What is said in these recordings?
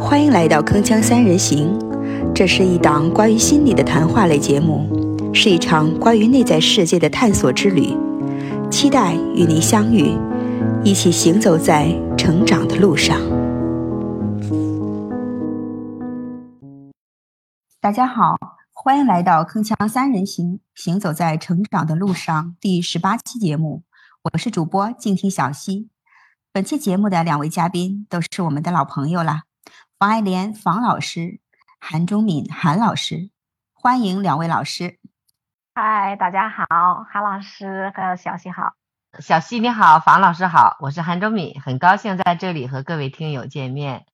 欢迎来到铿锵三人行，这是一档关于心理的谈话类节目，是一场关于内在世界的探索之旅。期待与您相遇，一起行走在成长的路上。大家好，欢迎来到铿锵三人行，行走在成长的路上第十八期节目。我是主播静听小溪。本期节目的两位嘉宾都是我们的老朋友了，房爱莲房老师，韩忠敏韩老师，欢迎两位老师。嗨，大家好，韩老师和小溪好，小溪你好，房老师好，我是韩忠敏，很高兴在这里和各位听友见面。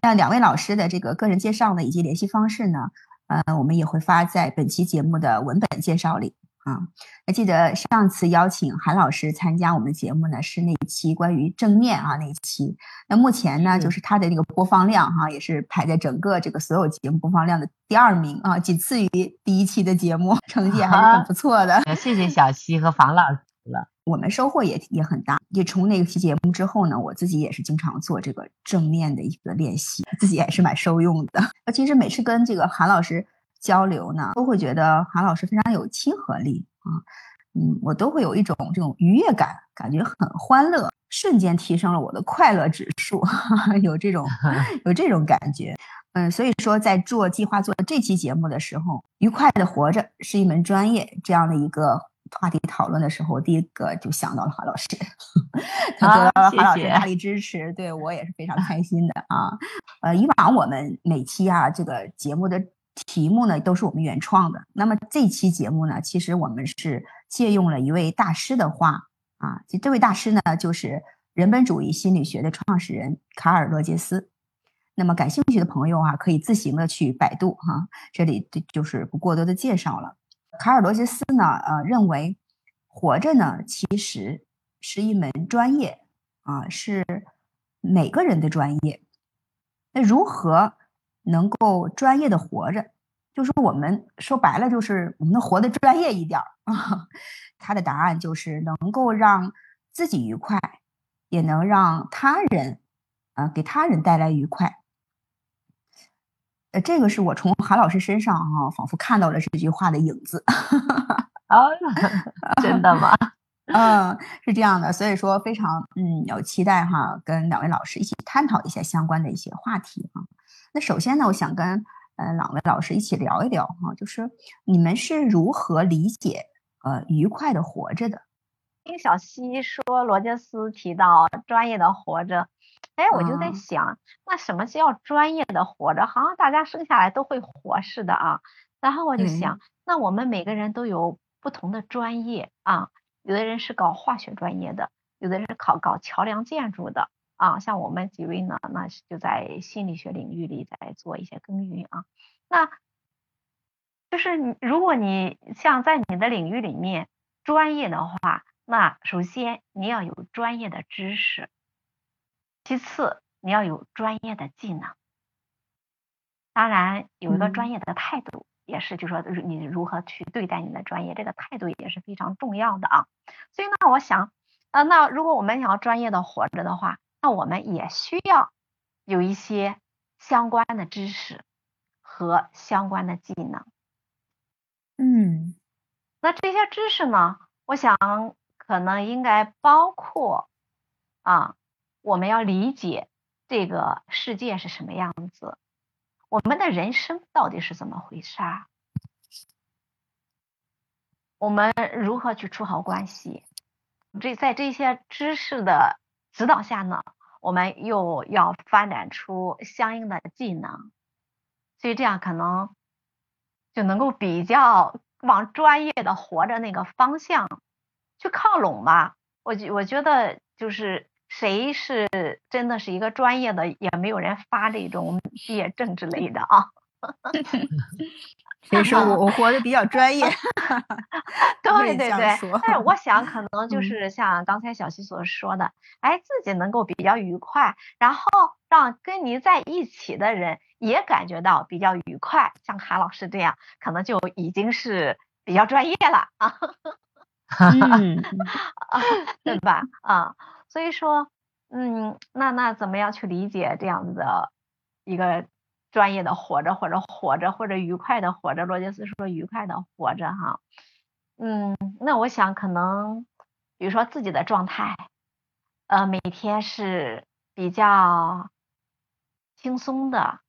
那两位老师的这个个人介绍呢，以及联系方式呢，呃，我们也会发在本期节目的文本介绍里。啊，还记得上次邀请韩老师参加我们节目呢，是那一期关于正念啊那一期。那目前呢，就是他的那个播放量哈，也是排在整个这个所有节目播放量的第二名啊，仅次于第一期的节目，成绩还是很不错的。谢谢小溪和房老师了，我们收获也也很大。也从那期节目之后呢，我自己也是经常做这个正面的一个练习，自己也是蛮受用的。那其实每次跟这个韩老师。交流呢，都会觉得韩老师非常有亲和力啊，嗯，我都会有一种这种愉悦感，感觉很欢乐，瞬间提升了我的快乐指数，有这种 有这种感觉，嗯，所以说在做计划做这期节目的时候，愉快的活着是一门专业这样的一个话题讨论的时候，我第一个就想到了韩老师，他得到了韩老师大力支持，对我也是非常开心的啊，呃，以往我们每期啊这个节目的。题目呢都是我们原创的。那么这期节目呢，其实我们是借用了一位大师的话啊，这这位大师呢就是人本主义心理学的创始人卡尔罗杰斯。那么感兴趣的朋友啊，可以自行的去百度哈，这里就是不过多的介绍了。卡尔罗杰斯呢，呃，认为活着呢其实是一门专业啊，是每个人的专业。那如何？能够专业的活着，就是我们说白了，就是我们能活得专业一点儿啊。他的答案就是能够让自己愉快，也能让他人啊给他人带来愉快。呃，这个是我从韩老师身上哈，仿佛看到了这句话的影子。啊，真的吗？嗯，是这样的，所以说非常嗯有期待哈，跟两位老师一起探讨一下相关的一些话题哈。那首先呢，我想跟呃两位老师一起聊一聊哈，就是你们是如何理解呃愉快的活着的？听小溪说罗杰斯提到专业的活着，哎，我就在想，那什么叫专业的活着？好像大家生下来都会活似的啊。然后我就想，那我们每个人都有不同的专业啊，有的人是搞化学专业的，有的人是考搞桥梁建筑的。啊，像我们几位呢，那就在心理学领域里在做一些耕耘啊。那就是你，如果你像在你的领域里面专业的话，那首先你要有专业的知识，其次你要有专业的技能，当然有一个专业的态度，也是就说你如何去对待你的专业，这个态度也是非常重要的啊。所以呢，我想，呃，那如果我们想要专业的活着的话，那我们也需要有一些相关的知识和相关的技能。嗯，那这些知识呢，我想可能应该包括啊，我们要理解这个世界是什么样子，我们的人生到底是怎么回事儿，我们如何去处好关系？这在这些知识的指导下呢？我们又要发展出相应的技能，所以这样可能就能够比较往专业的活着那个方向去靠拢吧。我觉我觉得就是谁是真的是一个专业的，也没有人发这种毕业证之类的啊。所以说我 我活的比较专业，对对对。但是我想 可能就是像刚才小溪所说的，哎，自己能够比较愉快，然后让跟你在一起的人也感觉到比较愉快，像韩老师这样，可能就已经是比较专业了啊。嗯，对吧？啊，所以说，嗯，那那怎么样去理解这样子的一个专业的活着，或者活着，或者愉快的活着。罗杰斯说愉快的活着哈，嗯，那我想可能，比如说自己的状态，呃，每天是比较轻松的、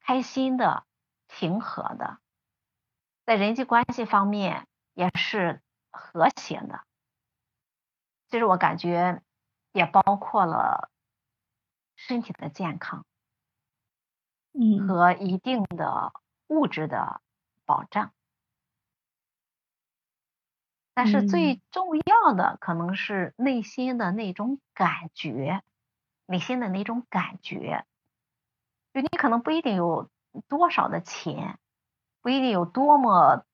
开心的、平和的，在人际关系方面也是和谐的。其实我感觉也包括了身体的健康，嗯，和一定的物质的保障。但是最重要的可能是内心的那种感觉，内心的那种感觉。就你可能不一定有多少的钱，不一定有多么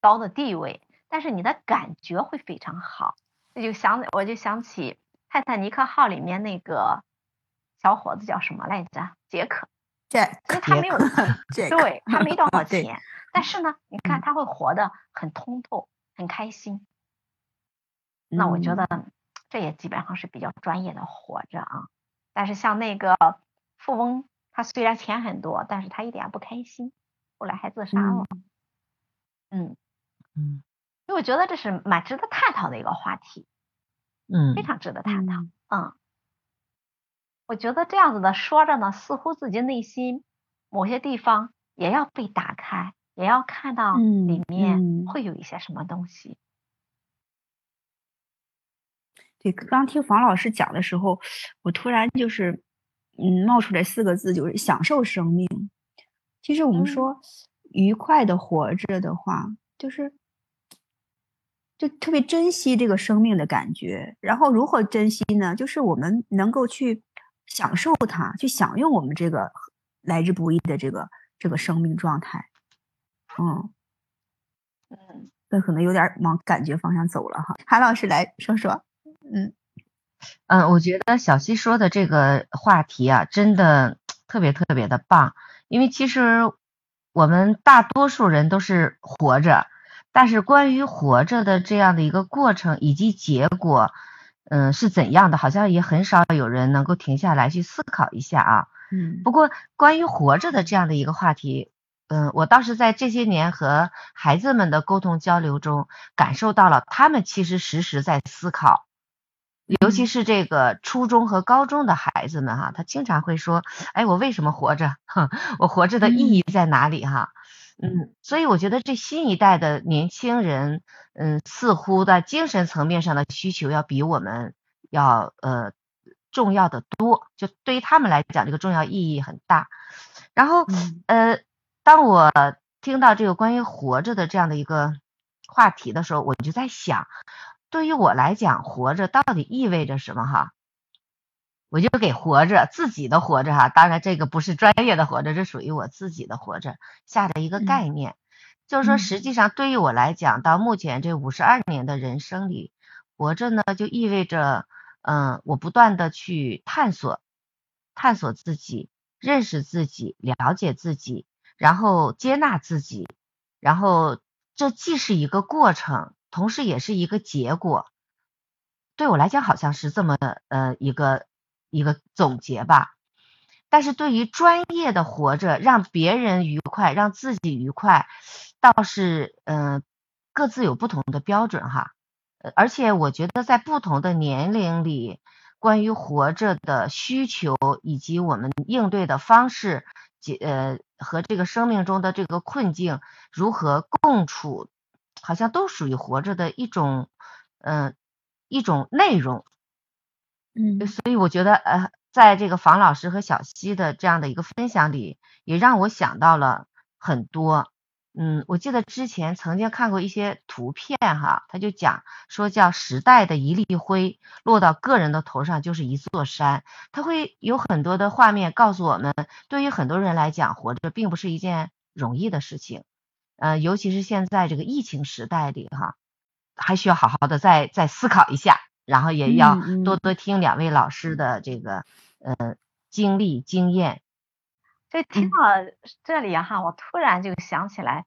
高的地位，但是你的感觉会非常好。那就想，我就想起泰坦尼克号里面那个小伙子叫什么来着？杰克。对，所以他没有，对他没多少 钱，但是呢，你看他会活得很通透，很开心。那我觉嗯得这也基本上是比较专业的活着啊。但是像那个富翁，他虽然钱很多，但是他一点也不开心，后来还自杀了。嗯，嗯所以我觉得这是蛮值得探讨的一个话题。嗯非常值得探讨。嗯嗯，我觉得这样子的说着呢，似乎自己内心某些地方也要被打开，也要看到嗯里面嗯会有一些什么东西。对，刚听房老师讲的时候，我突然就是，嗯，冒出来四个字，就是享受生命。其实我们嗯说愉快的活着的话，就是就特别珍惜这个生命的感觉。然后如何珍惜呢？就是我们能够去享受它，去享用我们这个来之不易的这个这个生命状态。嗯，嗯，那可能有点往感觉方向走了哈。韩老师来说说。嗯嗯，我觉得小溪说的这个话题啊，真的特别特别的棒，因为其实我们大多数人都是活着，但是关于活着的这样的一个过程以及结果，嗯，是怎样的，好像也很少有人能够停下来去思考一下啊。嗯不过，关于活着的这样的一个话题，嗯，我倒是在这些年和孩子们的沟通交流中，感受到了他们其实时时在思考，尤其是这个初中和高中的孩子们哈，他经常会说：“哎，我为什么活着？哼，我活着的意义在哪里？”哈，嗯，所以我觉得这新一代的年轻人，嗯，似乎在精神层面上的需求要比我们要呃重要的多，就对于他们来讲，这个重要意义很大。然后，嗯呃，当我听到这个关于活着的这样的一个话题的时候，我就在想，对于我来讲，活着到底意味着什么？哈，我就给活着自己的活着哈，当然这个不是专业的活着，这属于我自己的活着下的一个概念，就是说，嗯实际上对于我来讲，到目前这五十二年的人生里，活着呢就意味着，嗯、我不断的去探索，探索自己，认识自己，了解自己，然后接纳自己，然后这既是一个过程，同时也是一个结果。对我来讲，好像是这么呃一个一个总结吧。但是对于专业的活着，让别人愉快，让自己愉快，倒是嗯、各自有不同的标准哈。而且我觉得在不同的年龄里，关于活着的需求以及我们应对的方式，解呃和这个生命中的这个困境如何共处，好像都属于活着的一种嗯、一种内容。嗯所以我觉得，呃，在这个房老师和小溪的这样的一个分享里，也让我想到了很多。嗯，我记得之前曾经看过一些图片哈，他就讲说叫时代的一粒灰落到个人的头上就是一座山，他会有很多的画面告诉我们，对于很多人来讲，活着并不是一件容易的事情。呃，尤其是现在这个疫情时代里哈，还需要好好的再再思考一下，然后也要多多听两位老师的这个呃经历经验。所以听到这里啊哈，我突然就想起来，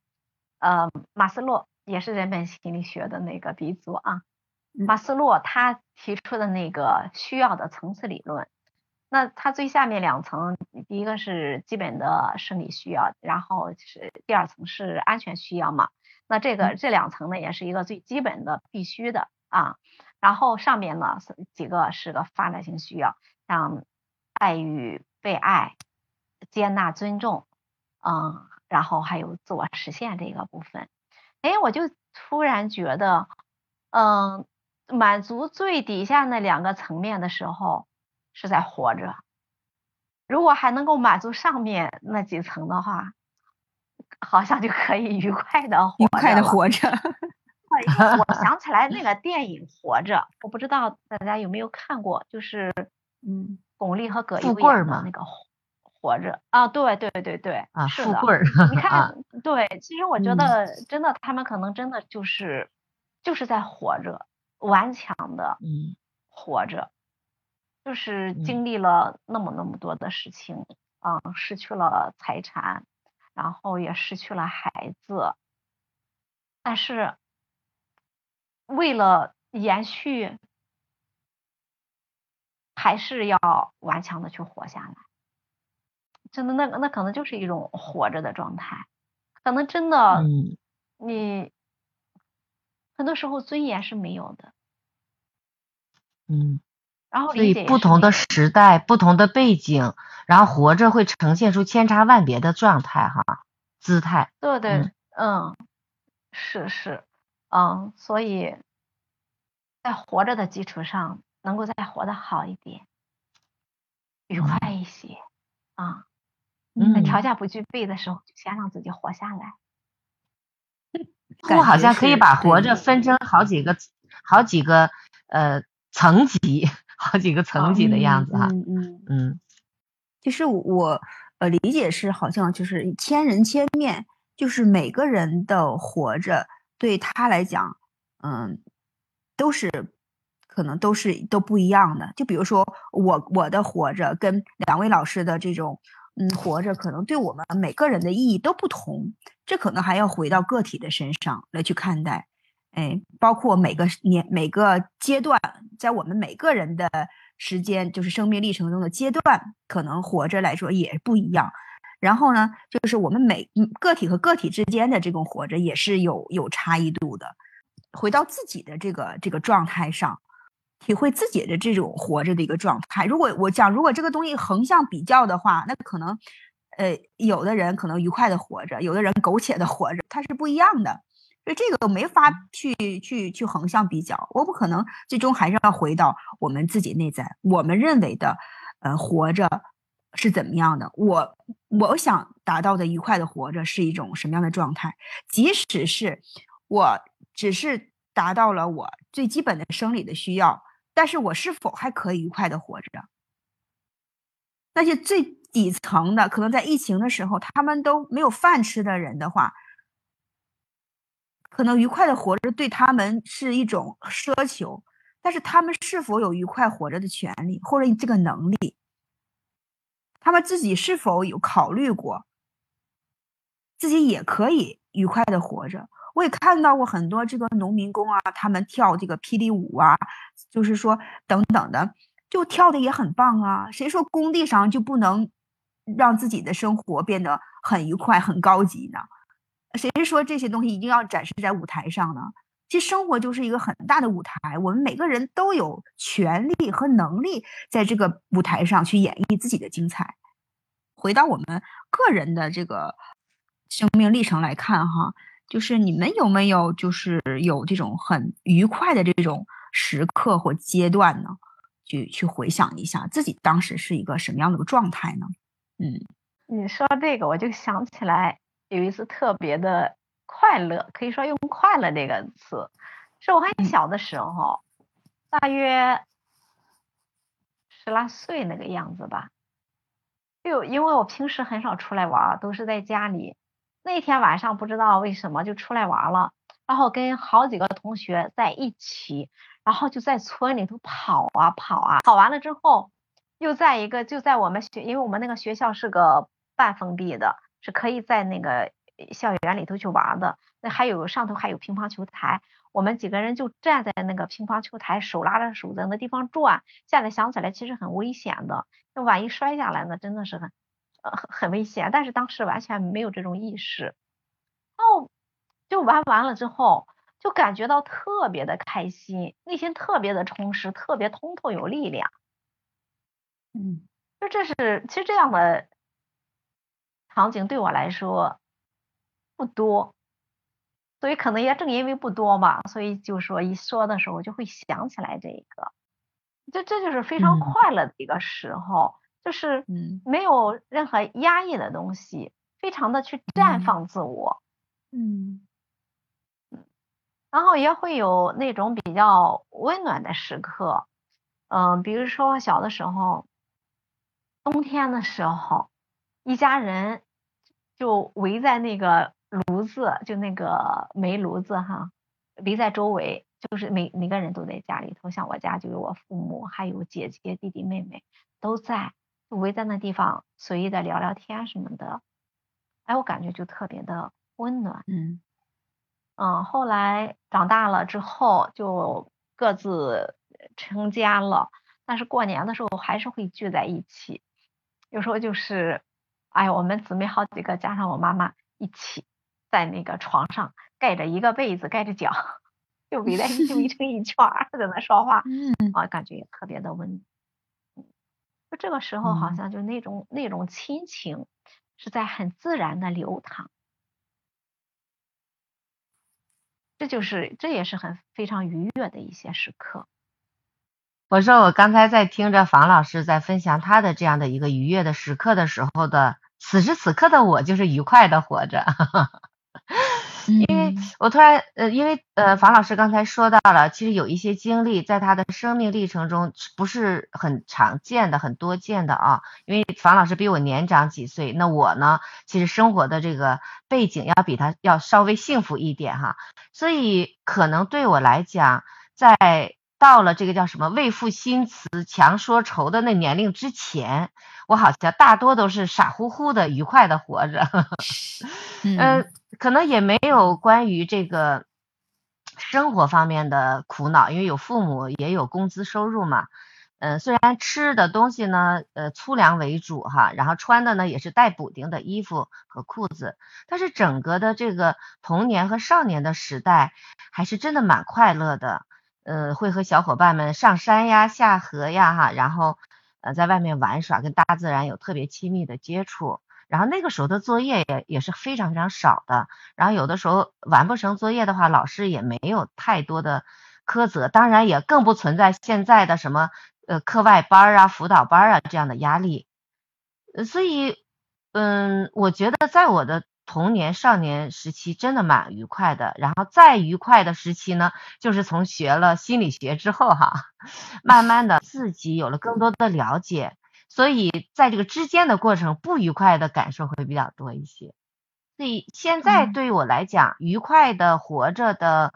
呃，马斯洛也是人本心理学的那个鼻祖啊。嗯马斯洛他提出的那个需要的层次理论，那它最下面两层，第一个是基本的生理需要，然后是第二层是安全需要嘛。那这个这两层呢，也是一个最基本的必须的啊。然后上面呢几个是个发展性需要，像爱与被爱、接纳、尊重，嗯，然后还有自我实现这个部分。哎，我就突然觉得，嗯，满足最底下那两个层面的时候。是在活着，如果还能够满足上面那几层的话，好像就可以愉快的愉快的活着。我想起来那个电影《活着》，我不知道大家有没有看过，就是嗯，巩俐和葛优演的那个《活着》啊，对对对对，啊，富贵，你看，对，其实我觉得真的，他们可能真的就是就是在活着，顽强的嗯。活着。就是经历了那么那么多的事情，嗯，失去了财产，然后也失去了孩子，但是为了延续，还是要顽强的去活下来。真的，那那可能就是一种活着的状态，可能真的，你很多时候尊严是没有的，嗯。然后，所以不同的时代、不同的背景，然后活着会呈现出千差万别的状态哈，姿态。对对，嗯，是是，嗯，所以在活着的基础上，能够再活得好一点，愉快一些啊。嗯。条件不具备的时候，就先让自己活下来。我好像可以把活着分成好几个、好几个呃层级。好几个层级的样子哈，嗯嗯嗯，其实我呃理解是好像就是千人千面，就是每个人的活着对他来讲，嗯，都是可能都是都不一样的。就比如说我我的活着跟两位老师的这种嗯活着，可能对我们每个人的意义都不同，这可能还要回到个体的身上来去看待。哎，包括每个年每个阶段，在我们每个人的时间，就是生命历程中的阶段，可能活着来说也不一样。然后呢，就是我们每个体和个体之间的这种活着也是有有差异度的。回到自己的这个这个状态上，体会自己的这种活着的一个状态。如果我讲，如果这个东西横向比较的话，那可能，呃，有的人可能愉快的活着，有的人苟且的活着，它是不一样的。所以这个没法去去去横向比较，我不可能最终还是要回到我们自己内在，我们认为的，呃，活着是怎么样的？我我想达到的愉快的活着是一种什么样的状态？即使是我只是达到了我最基本的生理的需要，但是我是否还可以愉快的活着？那些最底层的，可能在疫情的时候他们都没有饭吃的人的话。可能愉快的活着对他们是一种奢求，但是他们是否有愉快活着的权利或者这个能力？他们自己是否有考虑过，自己也可以愉快的活着？我也看到过很多这个农民工啊，他们跳这个霹雳舞啊，就是说等等的，就跳的也很棒啊。谁说工地上就不能让自己的生活变得很愉快、很高级呢？谁说这些东西一定要展示在舞台上呢？其实生活就是一个很大的舞台，我们每个人都有权利和能力在这个舞台上去演绎自己的精彩。回到我们个人的这个生命历程来看，哈，就是你们有没有就是有这种很愉快的这种时刻或阶段呢？去去回想一下自己当时是一个什么样的个状态呢？嗯，你说这个我就想起来。有一次特别的快乐，可以说用“快乐”这个词，是我很小的时候，大约十来岁那个样子吧。就因为我平时很少出来玩，都是在家里。那天晚上不知道为什么就出来玩了，然后跟好几个同学在一起，然后就在村里头跑啊跑啊，跑完了之后，又在一个就在我们学，因为我们那个学校是个半封闭的。是可以在那个校园里头去玩的，那还有上头还有乒乓球台，我们几个人就站在那个乒乓球台，手拉着手在那地方转。现在想起来其实很危险的，那万一摔下来呢，真的是很呃很很危险。但是当时完全没有这种意识，哦，就玩完了之后，就感觉到特别的开心，内心特别的充实，特别通透有力量。嗯，就这是其实这样的。场景对我来说不多，所以可能也正因为不多吧，所以就说一说的时候就会想起来这个，这这就是非常快乐的一个时候，就是没有任何压抑的东西，非常的去绽放自我，嗯然后也会有那种比较温暖的时刻，嗯，比如说小的时候，冬天的时候，一家人。就围在那个炉子，就那个煤炉子哈，围在周围，就是每每个人都在家里头。像我家就有我父母，还有姐姐、弟弟、妹妹都在，就围在那地方随意的聊聊天什么的。哎，我感觉就特别的温暖。嗯嗯，后来长大了之后就各自成家了，但是过年的时候还是会聚在一起，有时候就是。哎，我们姊妹好几个，加上我妈妈一起，在那个床上盖着一个被子，盖着脚，就围在就围成 一圈儿，在那说话，啊，感觉也特别的温暖。就这个时候，好像就那种那种亲情是在很自然的流淌，这就是这也是很非常愉悦的一些时刻。我说，我刚才在听着房老师在分享他的这样的一个愉悦的时刻的时候的。此时此刻的我就是愉快的活着，因为我突然呃，因为呃，房老师刚才说到了，其实有一些经历在他的生命历程中不是很常见的、很多见的啊。因为房老师比我年长几岁，那我呢，其实生活的这个背景要比他要稍微幸福一点哈，所以可能对我来讲，在。到了这个叫什么“为赋新词强说愁”的那年龄之前，我好像大多都是傻乎乎的、愉快的活着。嗯，可能也没有关于这个生活方面的苦恼，因为有父母，也有工资收入嘛。嗯，虽然吃的东西呢，呃，粗粮为主哈，然后穿的呢也是带补丁的衣服和裤子，但是整个的这个童年和少年的时代，还是真的蛮快乐的。呃，会和小伙伴们上山呀、下河呀，哈，然后呃，在外面玩耍，跟大自然有特别亲密的接触。然后那个时候的作业也也是非常非常少的。然后有的时候完不成作业的话，老师也没有太多的苛责，当然也更不存在现在的什么呃课外班啊、辅导班啊这样的压力。所以嗯，我觉得在我的。童年、少年时期真的蛮愉快的，然后再愉快的时期呢，就是从学了心理学之后哈，慢慢的自己有了更多的了解，所以在这个之间的过程，不愉快的感受会比较多一些。所以现在对于我来讲，愉快的活着的，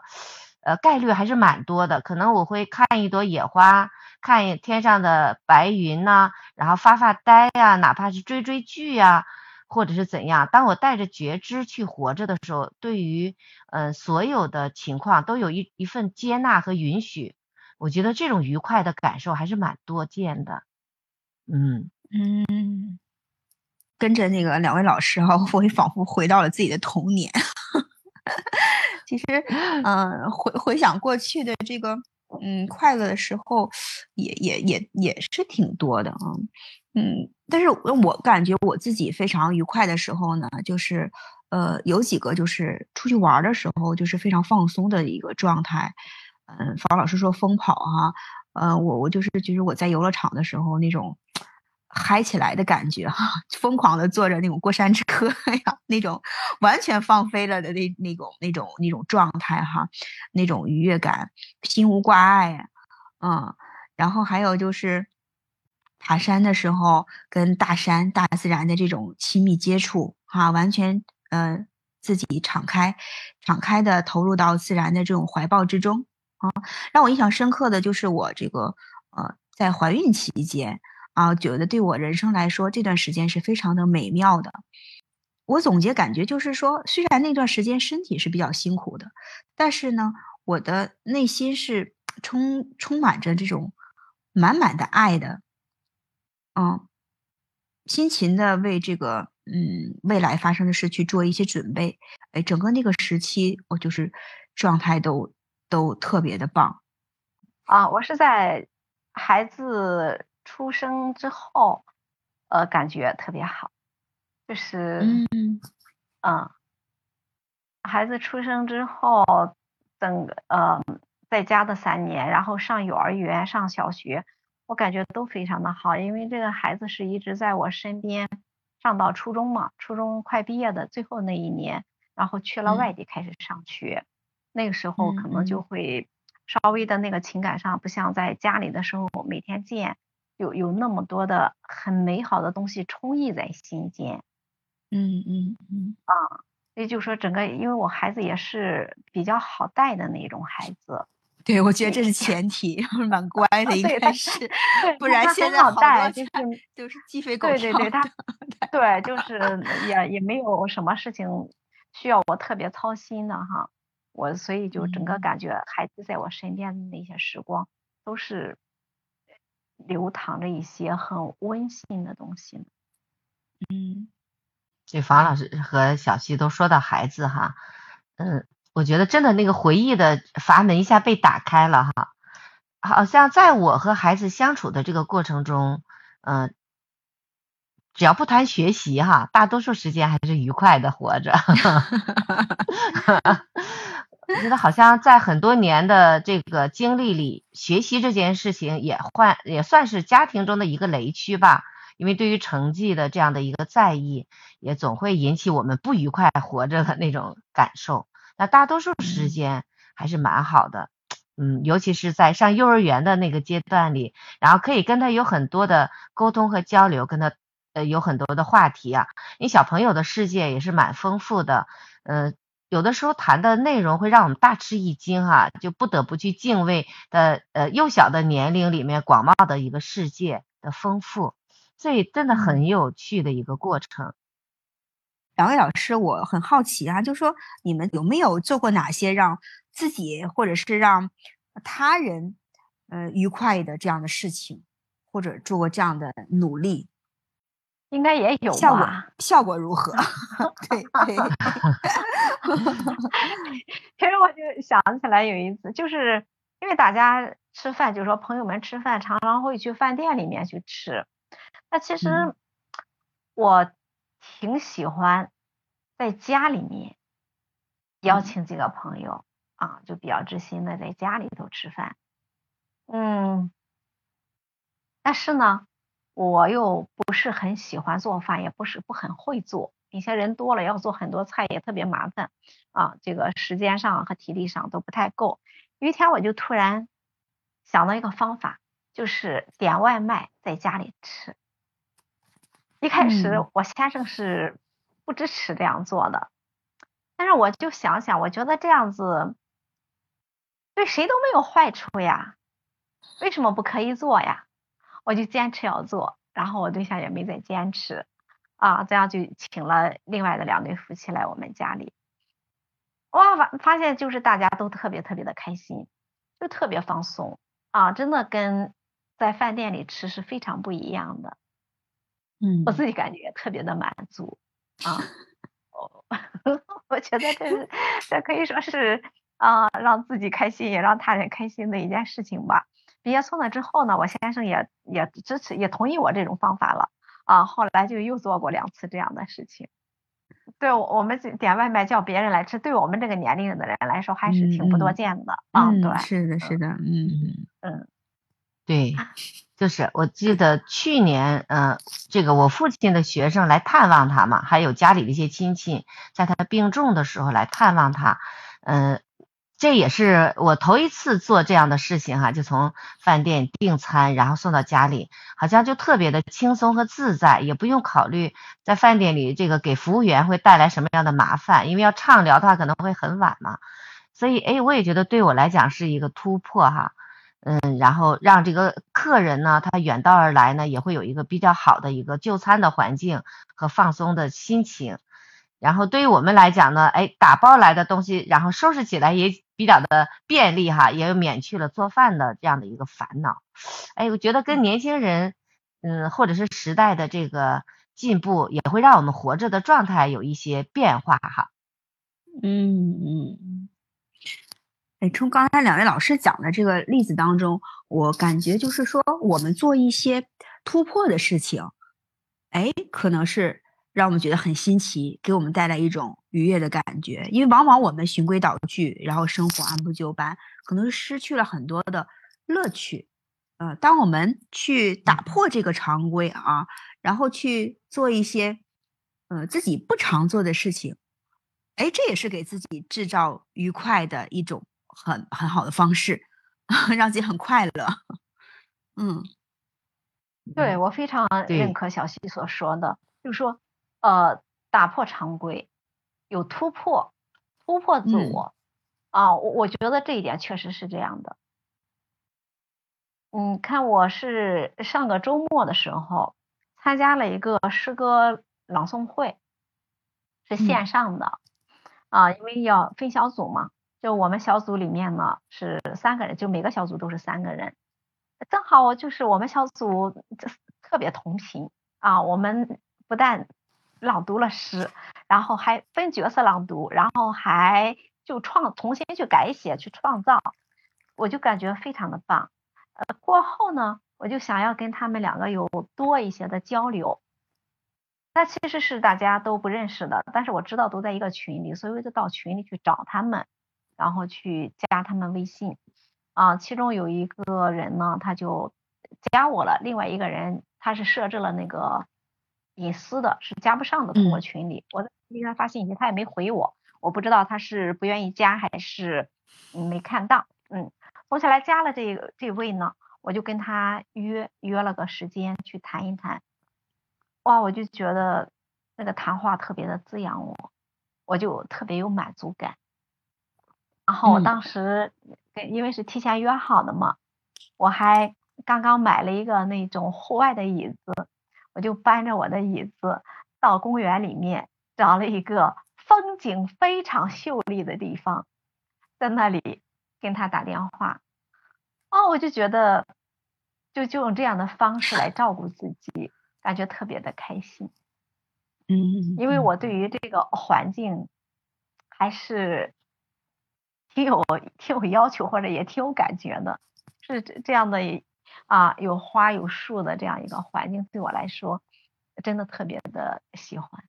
呃，概率还是蛮多的。可能我会看一朵野花，看天上的白云呐，然后发发呆呀，哪怕是追追剧呀。或者是怎样？当我带着觉知去活着的时候，对于嗯所有的情况都有一一份接纳和允许，我觉得这种愉快的感受还是蛮多见的。嗯嗯，跟着那个两位老师哈，我也仿佛回到了自己的童年。其实，嗯，回回想过去的这个嗯快乐的时候，也也也也是挺多的啊。嗯，但是我感觉我自己非常愉快的时候呢，就是，呃，有几个就是出去玩的时候，就是非常放松的一个状态。嗯，方老师说疯跑哈，呃，我我就是其实我在游乐场的时候那种嗨起来的感觉哈，疯狂的坐着那种过山车呀，那种完全放飞了的那那种那种那种状态哈，那种愉悦感，心无挂碍，嗯，然后还有就是。爬山的时候，跟大山、大自然的这种亲密接触，哈，完全呃自己敞开、敞开的投入到自然的这种怀抱之中啊。让我印象深刻的就是我这个呃在怀孕期间啊，觉得对我人生来说这段时间是非常的美妙的。我总结感觉就是说，虽然那段时间身体是比较辛苦的，但是呢，我的内心是充充满着这种满满的爱的，嗯，辛勤的为这个嗯未来发生的事去做一些准备。哎，整个那个时期，我就是状态都都特别的棒。啊，我是在孩子出生之后，呃，感觉特别好。就是，嗯。嗯，孩子出生之后，整个呃在家的三年，然后上幼儿园、上小学，我感觉都非常的好，因为这个孩子是一直在我身边，上到初中嘛，初中快毕业的最后那一年，然后去了外。地开始上学，那个时候可能就会稍微的那个情感上不像在家里的时候每天见，有有那么多的很美好的东西充溢在心间。嗯嗯嗯啊，也就是说，整个因为我孩子也是比较好带的那种孩子，对，我觉得这是前提，蛮乖的应该是，不然现在好带就是 就是鸡飞狗跳。对对对，他对就是也也没有什么事情需要我特别操心的哈，我所以就整个感觉孩子在我身边的那些时光都是流淌着一些很温馨的东西嗯。这房老师和小溪都说到孩子哈，嗯，我觉得真的那个回忆的阀门一下被打开了哈，好像在我和孩子相处的这个过程中，嗯，只要不谈学习哈，大多数时间还是愉快的活着。我觉得好像在很多年的这个经历里，学习这件事情也换也算是家庭中的一个雷区吧。因为对于成绩的这样的一个在意，也总会引起我们不愉快活着的那种感受。那大多数时间还是蛮好的，嗯，尤其是在上幼儿园的那个阶段里，然后可以跟他有很多的沟通和交流，跟他呃有很多的话题啊。因为小朋友的世界也是蛮丰富的，嗯，有的时候谈的内容会让我们大吃一惊哈，就不得不去敬畏的呃幼小的年龄里面广袤的一个世界的丰富。所以真的很有趣的一个过程。两位老师，我很好奇啊，就说你们有没有做过哪些让自己或者是让他人呃愉快的这样的事情，或者做过这样的努力？应该也有效果，效果如何？对对。其实我就想起来有一次，就是因为大家吃饭，就是说朋友们吃饭常常会去饭店里面去吃。那其实我挺喜欢在家里面邀请几个朋友啊，就比较知心的在家里头吃饭。嗯，但是呢，我又不是很喜欢做饭，也不是不很会做，以前人多了要做很多菜也特别麻烦啊，这个时间上和体力上都不太够。有一天我就突然想到一个方法，就是点外卖在家里吃。一开始我先生是不支持这样做的，但是我就想想，我觉得这样子对谁都没有坏处呀，为什么不可以做呀？我就坚持要做，然后我对象也没再坚持，啊，这样就请了另外的两对夫妻来我们家里，哇，发发现就是大家都特别特别的开心，就特别放松啊，真的跟在饭店里吃是非常不一样的。嗯，我自己感觉特别的满足啊，哦，我觉得这是这可以说是啊，让自己开心也让他人开心的一件事情吧。毕业从那之后呢，我先生也也支持也同意我这种方法了啊，后来就又做过两次这样的事情。对，我们点外卖叫别人来吃，对我们这个年龄的人来说还是挺不多见的啊。对，是的，是的，嗯嗯。对，就是我记得去年，嗯，这个我父亲的学生来探望他嘛，还有家里的一些亲戚，在他病重的时候来探望他，嗯，这也是我头一次做这样的事情哈，就从饭店订餐，然后送到家里，好像就特别的轻松和自在，也不用考虑在饭店里这个给服务员会带来什么样的麻烦，因为要畅聊的话可能会很晚嘛，所以哎，我也觉得对我来讲是一个突破哈。嗯，然后让这个客人呢，他远道而来呢，也会有一个比较好的一个就餐的环境和放松的心情。然后对于我们来讲呢，哎，打包来的东西，然后收拾起来也比较的便利哈，也免去了做饭的这样的一个烦恼。哎，我觉得跟年轻人，嗯，或者是时代的这个进步，也会让我们活着的状态有一些变化哈。嗯嗯。哎，从刚才两位老师讲的这个例子当中，我感觉就是说，我们做一些突破的事情，哎，可能是。让我们觉得很新奇，给我们带来一种愉悦的感觉。因为往往我们循规蹈矩，然后生活按部就班，可能失去了很多的乐趣。呃，当我们去打破这个常规啊，然后去做一些呃自己不常做的事情，哎，这也是给自己制造愉快的一种很很好的方式，让自己很快乐。嗯，对我非常认可小溪所说的，就是说。呃，打破常规，有突破，突破自我，啊，我我觉得这一点确实是这样的。嗯，看我是上个周末的时候参加了一个诗歌朗诵会，是线上的，啊，因为要分小组嘛，就我们小组里面呢是三个人，就每个小组都是三个人，正好就是我们小组特别同频啊，我们不但朗读了诗，然后还分角色朗读，然后还就创重新去改写去创造，我就感觉非常的棒。呃，过后呢，我就想要跟他们两个有多一些的交流。那其实是大家都不认识的，但是我知道都在一个群里，所以我就到群里去找他们，然后去加他们微信。啊，其中有一个人呢，他就加我了，另外一个人他是设置了那个。隐私的是加不上的，通过群里，我给他发信息，他也没回我，我不知道他是不愿意加还是没看到。嗯，后下来加了这个这位呢，我就跟他约约了个时间去谈一谈。哇，我就觉得那个谈话特别的滋养我，我就特别有满足感。然后我当时跟因为是提前约好的嘛，我还刚刚买了一个那种户外的椅子。我就搬着我的椅子到公园里面，找了一个风景非常秀丽的地方，在那里跟他打电话。哦，我就觉得，就就用这样的方式来照顾自己，感觉特别的开心。嗯，因为我对于这个环境还是挺有挺有要求，或者也挺有感觉的，是这样的。啊，有花有树的这样一个环境，对我来说真的特别的喜欢，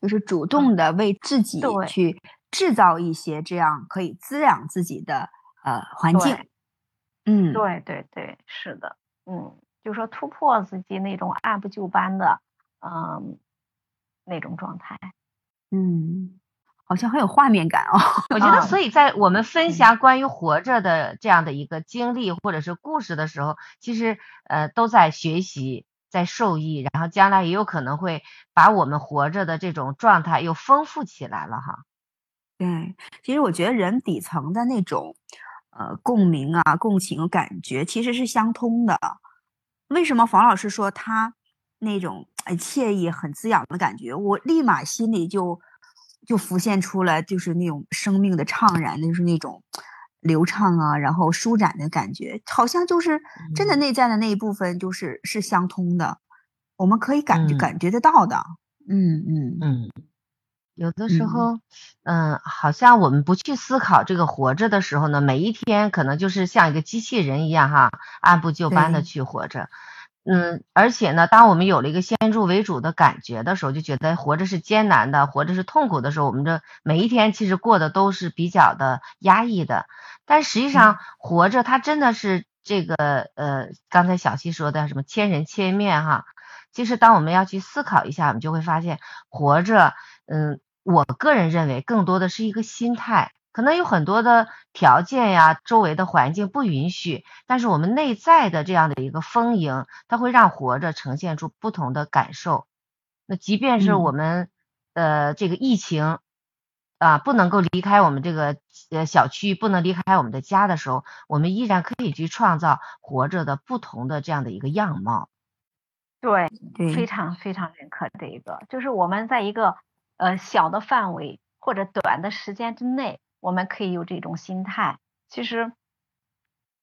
就是主动的为自己去制造一些这样可以滋养自己的呃环境。嗯，对对对，是的，嗯，就说突破自己那种按部就班的嗯那种状态，嗯。好像很有画面感哦，我觉得，所以在我们分享关于活着的这样的一个经历或者是故事的时候，其实呃都在学习，在受益，然后将来也有可能会把我们活着的这种状态又丰富起来了哈。对，其实我觉得人底层的那种呃共鸣啊、共情感觉其实是相通的。为什么房老师说他那种很惬意、很滋养的感觉，我立马心里就。就浮现出来，就是那种生命的怅然，就是那种流畅啊，然后舒展的感觉，好像就是真的内在的那一部分，就是是相通的，我们可以感觉感觉得到的。嗯嗯嗯，有的时候，嗯，好像我们不去思考这个活着的时候呢，每一天可能就是像一个机器人一样哈，按部就班的去活着。嗯，而且呢，当我们有了一个先入为主的感觉的时候，就觉得活着是艰难的，活着是痛苦的时候，我们这每一天其实过得都是比较的压抑的。但实际上，活着它真的是这个呃，刚才小溪说的什么千人千面哈。其实，当我们要去思考一下，我们就会发现，活着，嗯，我个人认为更多的是一个心态。可能有很多的条件呀，周围的环境不允许，但是我们内在的这样的一个丰盈，它会让活着呈现出不同的感受。那即便是我们呃这个疫情啊，不能够离开我们这个呃小区，不能离开我们的家的时候，我们依然可以去创造活着的不同的这样的一个样貌。对，非常非常认可这一个，就是我们在一个呃小的范围或者短的时间之内，我们可以有这种心态。其实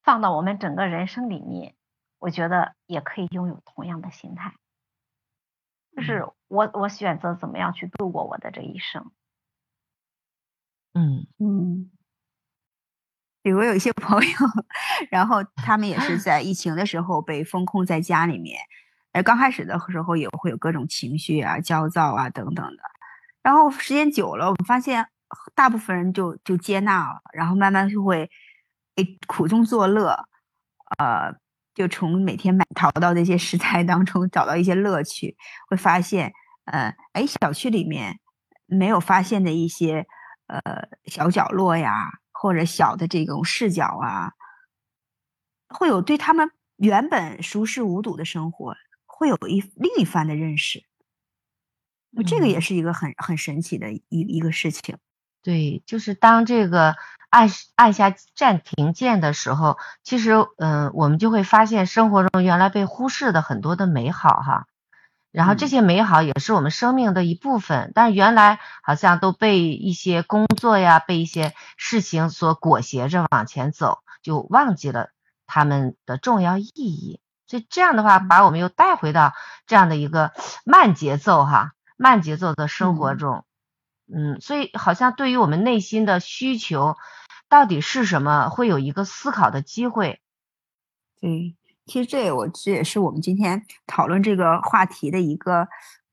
放到我们整个人生里面，我觉得也可以拥有同样的心态。就是我我选择怎么样去度过我的这一生。嗯嗯，比如有一些朋友，然后他们也是在疫情的时候被封控在家里面，而刚开始的时候也会有各种情绪啊、焦躁啊等等的，然后时间久了，我们发现大部分人就就接纳了，然后慢慢就会诶苦中作乐，呃，就从每天买淘到这些食材当中找到一些乐趣，会发现，呃，哎，小区里面没有发现的一些。呃，小角落呀，或者小的这种视角啊，会有对他们原本熟视无睹的生活，会有一另一番的认识。这个也是一个很很神奇的一一个事情。对，就是当这个按按下暂停键的时候，其实嗯，我们就会发现生活中原来被忽视的很多的美好哈。然后这些美好也是我们生命的一部分，但是原来好像都被一些工作呀、被一些事情所裹挟着往前走，就忘记了他们的重要意义。所以这样的话，把我们又带回到这样的一个慢节奏哈、慢节奏的生活中。嗯，所以好像对于我们内心的需求到底是什么，会有一个思考的机会。对。其实这我这也是我们今天讨论这个话题的一个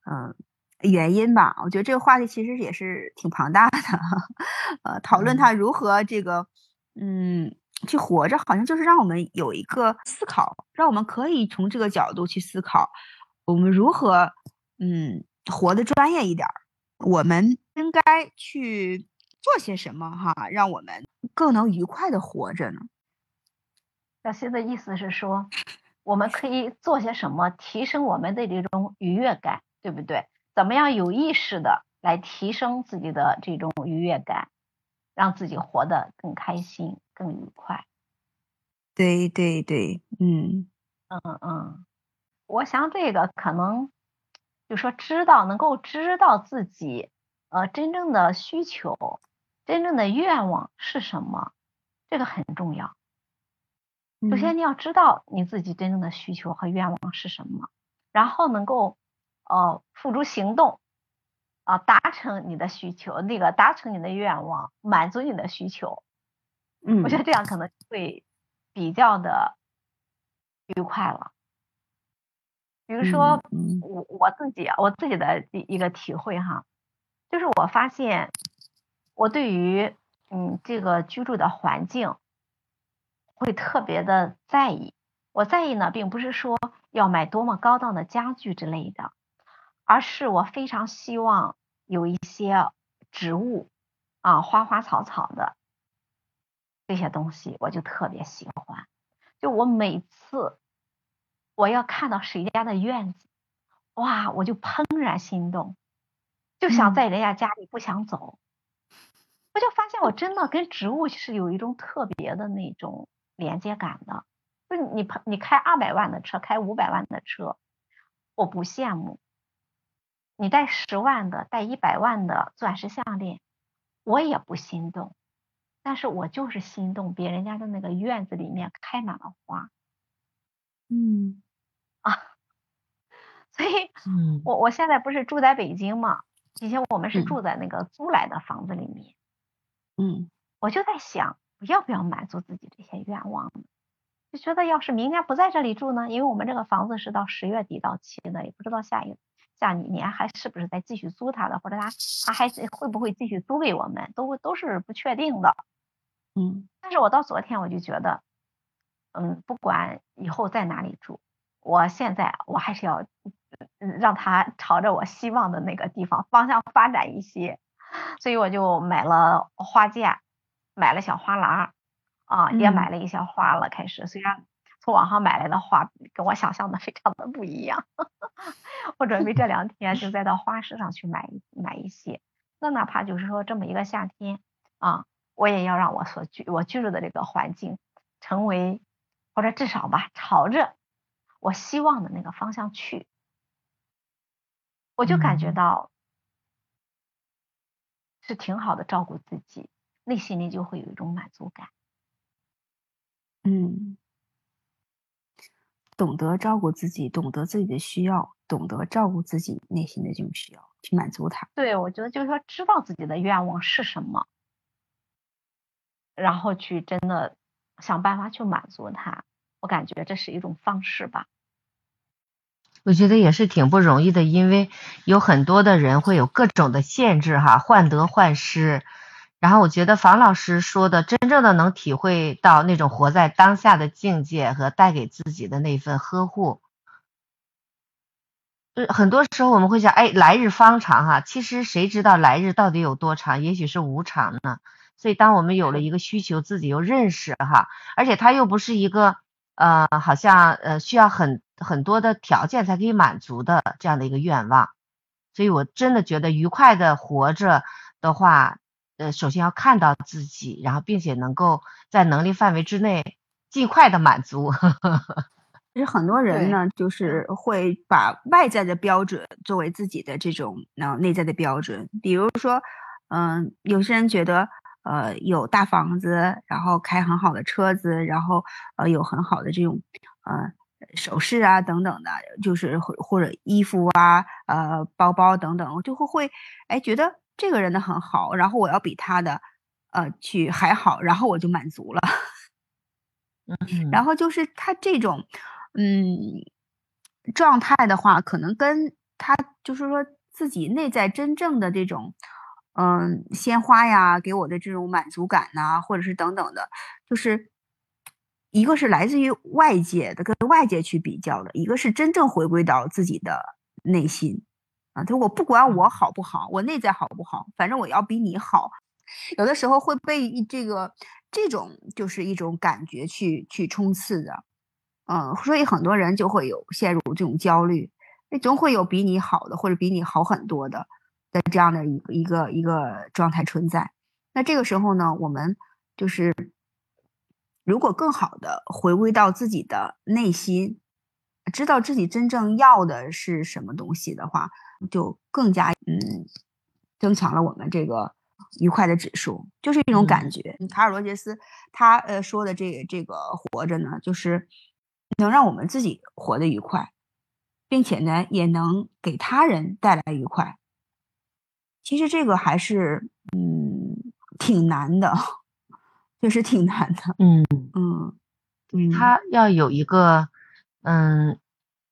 嗯原因吧。我觉得这个话题其实也是挺庞大的，呃，讨论它如何这个嗯去活着，好像就是让我们有一个思考，让我们可以从这个角度去思考，我们如何嗯活得专业一点儿，我们应该去做些什么哈，让我们更能愉快的活着呢？小溪的意思是说，我们可以做些什么提升我们的这种愉悦感，对不对？怎么样有意识的来提升自己的这种愉悦感，让自己活得更开心、更愉快？对对对，嗯嗯嗯，我想这个可能就说知道能够知道自己呃真正的需求、真正的愿望是什么，这个很重要。首先，你要知道你自己真正的需求和愿望是什么，然后能够呃付诸行动，啊，达成你的需求，那个达成你的愿望，满足你的需求。嗯，我觉得这样可能会比较的愉快了。比如说，我我自己我自己的一一个体会哈，就是我发现我对于嗯这个居住的环境。会特别的在意，我在意呢，并不是说要买多么高档的家具之类的，而是我非常希望有一些植物啊，花花草草的这些东西，我就特别喜欢。就我每次我要看到谁家的院子，哇，我就怦然心动，就想在人家家里不想走。我就发现我真的跟植物是有一种特别的那种。连接感的，就是你你开二百万的车，开五百万的车，我不羡慕；你带十万的、带一百万的钻石项链，我也不心动。但是我就是心动别人家的那个院子里面开满了花。嗯啊，所以，我我现在不是住在北京嘛？以前我们是住在那个租来的房子里面。嗯，我就在想。要不要满足自己这些愿望呢？就觉得要是明年不在这里住呢？因为我们这个房子是到十月底到期的，也不知道下一下一年还是不是再继续租他的，或者他他还会不会继续租给我们，都都是不确定的。嗯，但是我到昨天我就觉得，嗯，不管以后在哪里住，我现在我还是要让他朝着我希望的那个地方方向发展一些，所以我就买了花架。买了小花篮啊，也买了一些花了。开始虽然从网上买来的花跟我想象的非常的不一样，我准备这两天就再到花市上去买买一些。那哪怕就是说这么一个夏天啊，我也要让我所居我居住的这个环境成为，或者至少吧，朝着我希望的那个方向去。我就感觉到是挺好的照顾自己，内心里就会有一种满足感。嗯，懂得照顾自己，懂得自己的需要，懂得照顾自己内心的这种需要，去满足他。对，我觉得就是说，知道自己的愿望是什么，然后去真的想办法去满足他。我感觉这是一种方式吧。我觉得也是挺不容易的，因为有很多的人会有各种的限制哈，患得患失。然后我觉得房老师说的，真正的能体会到那种活在当下的境界和带给自己的那份呵护。很多时候我们会想，哎，来日方长哈，其实谁知道来日到底有多长？也许是无常呢。所以当我们有了一个需求，自己又认识哈，而且它又不是一个。呃，好像呃需要很很多的条件才可以满足的这样的一个愿望，所以我真的觉得愉快的活着的话，呃，首先要看到自己，然后并且能够在能力范围之内尽快的满足。其实很多人呢，就是会把外在的标准作为自己的这种呃内在的标准，比如说，嗯，有些人觉得。呃，有大房子，然后开很好的车子，然后呃，有很好的这种呃首饰啊等等的，就是或或者衣服啊，呃，包包等等，我就会会哎觉得这个人的很好，然后我要比他的呃去还好，然后我就满足了。嗯，然后就是他这种嗯状态的话，可能跟他就是说自己内在真正的这种。嗯，鲜花呀，给我的这种满足感呐，或者是等等的，就是一个是来自于外界的，跟外界去比较的；一个是真正回归到自己的内心啊。就我不管我好不好，我内在好不好，反正我要比你好。有的时候会被这个这种就是一种感觉去去冲刺的，嗯，所以很多人就会有陷入这种焦虑，那总会有比你好的，或者比你好很多的。的这样的一个一个一个状态存在，那这个时候呢，我们就是如果更好的回归到自己的内心，知道自己真正要的是什么东西的话，就更加嗯增强了我们这个愉快的指数，就是一种感觉。卡尔罗杰斯他呃说的这这个活着呢，就是能让我们自己活得愉快，并且呢，也能给他人带来愉快。其实这个还是嗯挺难的，确实挺难的。嗯嗯嗯，他要有一个嗯，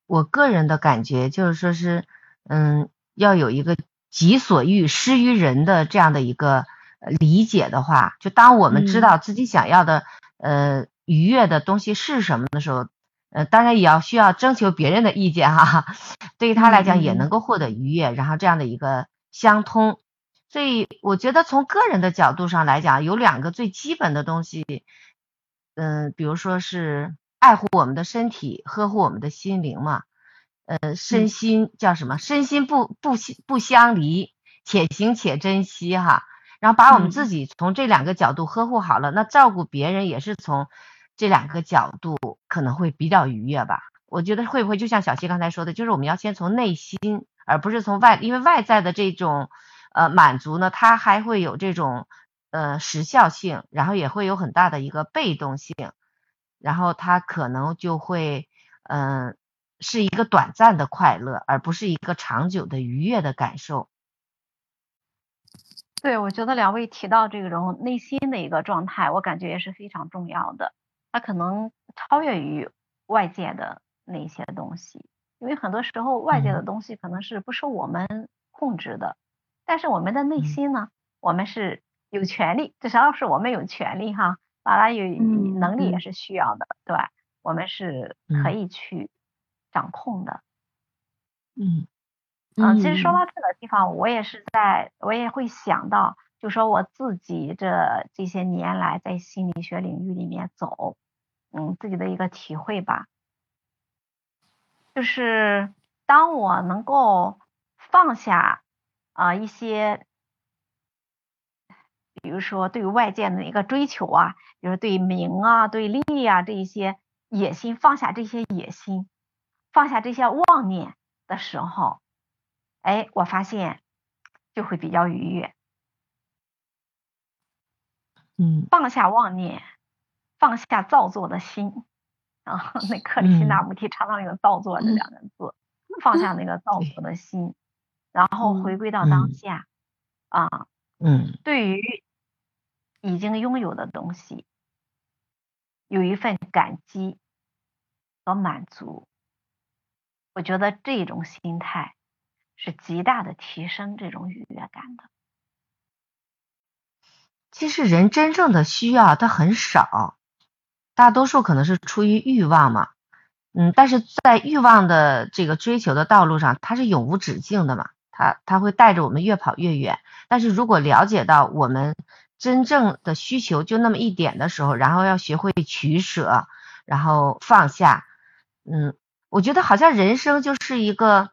我个人的感觉就是说是嗯，要有一个己所欲施于人的这样的一个理解的话，就当我们知道自己想要的呃愉悦的东西是什么的时候，呃，当然也要需要征求别人的意见哈。对于他来讲，也能够获得愉悦，然后这样的一个。相通，所以我觉得从个人的角度上来讲，有两个最基本的东西，嗯，比如说是爱护我们的身体，呵护我们的心灵嘛，呃，身心叫什么？身心不不不相离，且行且珍惜哈。然后把我们自己从这两个角度呵护好了，那照顾别人也是从这两个角度，可能会比较愉悦吧。我觉得会不会就像小七刚才说的，就是我们要先从内心。而不是从外，因为外在的这种呃满足呢，它还会有这种呃时效性，然后也会有很大的一个被动性，然后它可能就会嗯是一个短暂的快乐，而不是一个长久的愉悦的感受。对，我觉得两位提到这种内心的一个状态，我感觉也是非常重要的，它可能超越于外界的那些东西。因为很多时候外界的东西可能是不受我们控制的，但是我们的内心呢，我们是有权利，至少是我们有权利哈，当然有能力也是需要的，对吧？我们是可以去掌控的。嗯嗯，其实说到这个地方，我也是在，我也会想到，就说我自己这这些年来在心理学领域里面走，嗯，自己的一个体会吧。就是当我能够放下啊一些，比如说对外界的一个追求啊，比如对名啊、对利啊这一些野心，放下这些野心，放下这些妄念的时候，哎，我发现就会比较愉悦。嗯，放下妄念，放下造作的心。啊，那克里希那穆提常常用“造作”这两个字，放下那个造作的心，然后回归到当下。啊，嗯，对于已经拥有的东西，有一份感激和满足。我觉得这种心态是极大的提升这种愉悦感的。其实人真正的需要它很少，大多数可能是出于欲望嘛，嗯，但是在欲望的这个追求的道路上，它是永无止境的嘛，它它会带着我们越跑越远。但是如果了解到我们真正的需求就那么一点的时候，然后要学会取舍，然后放下，嗯。我觉得好像人生就是一个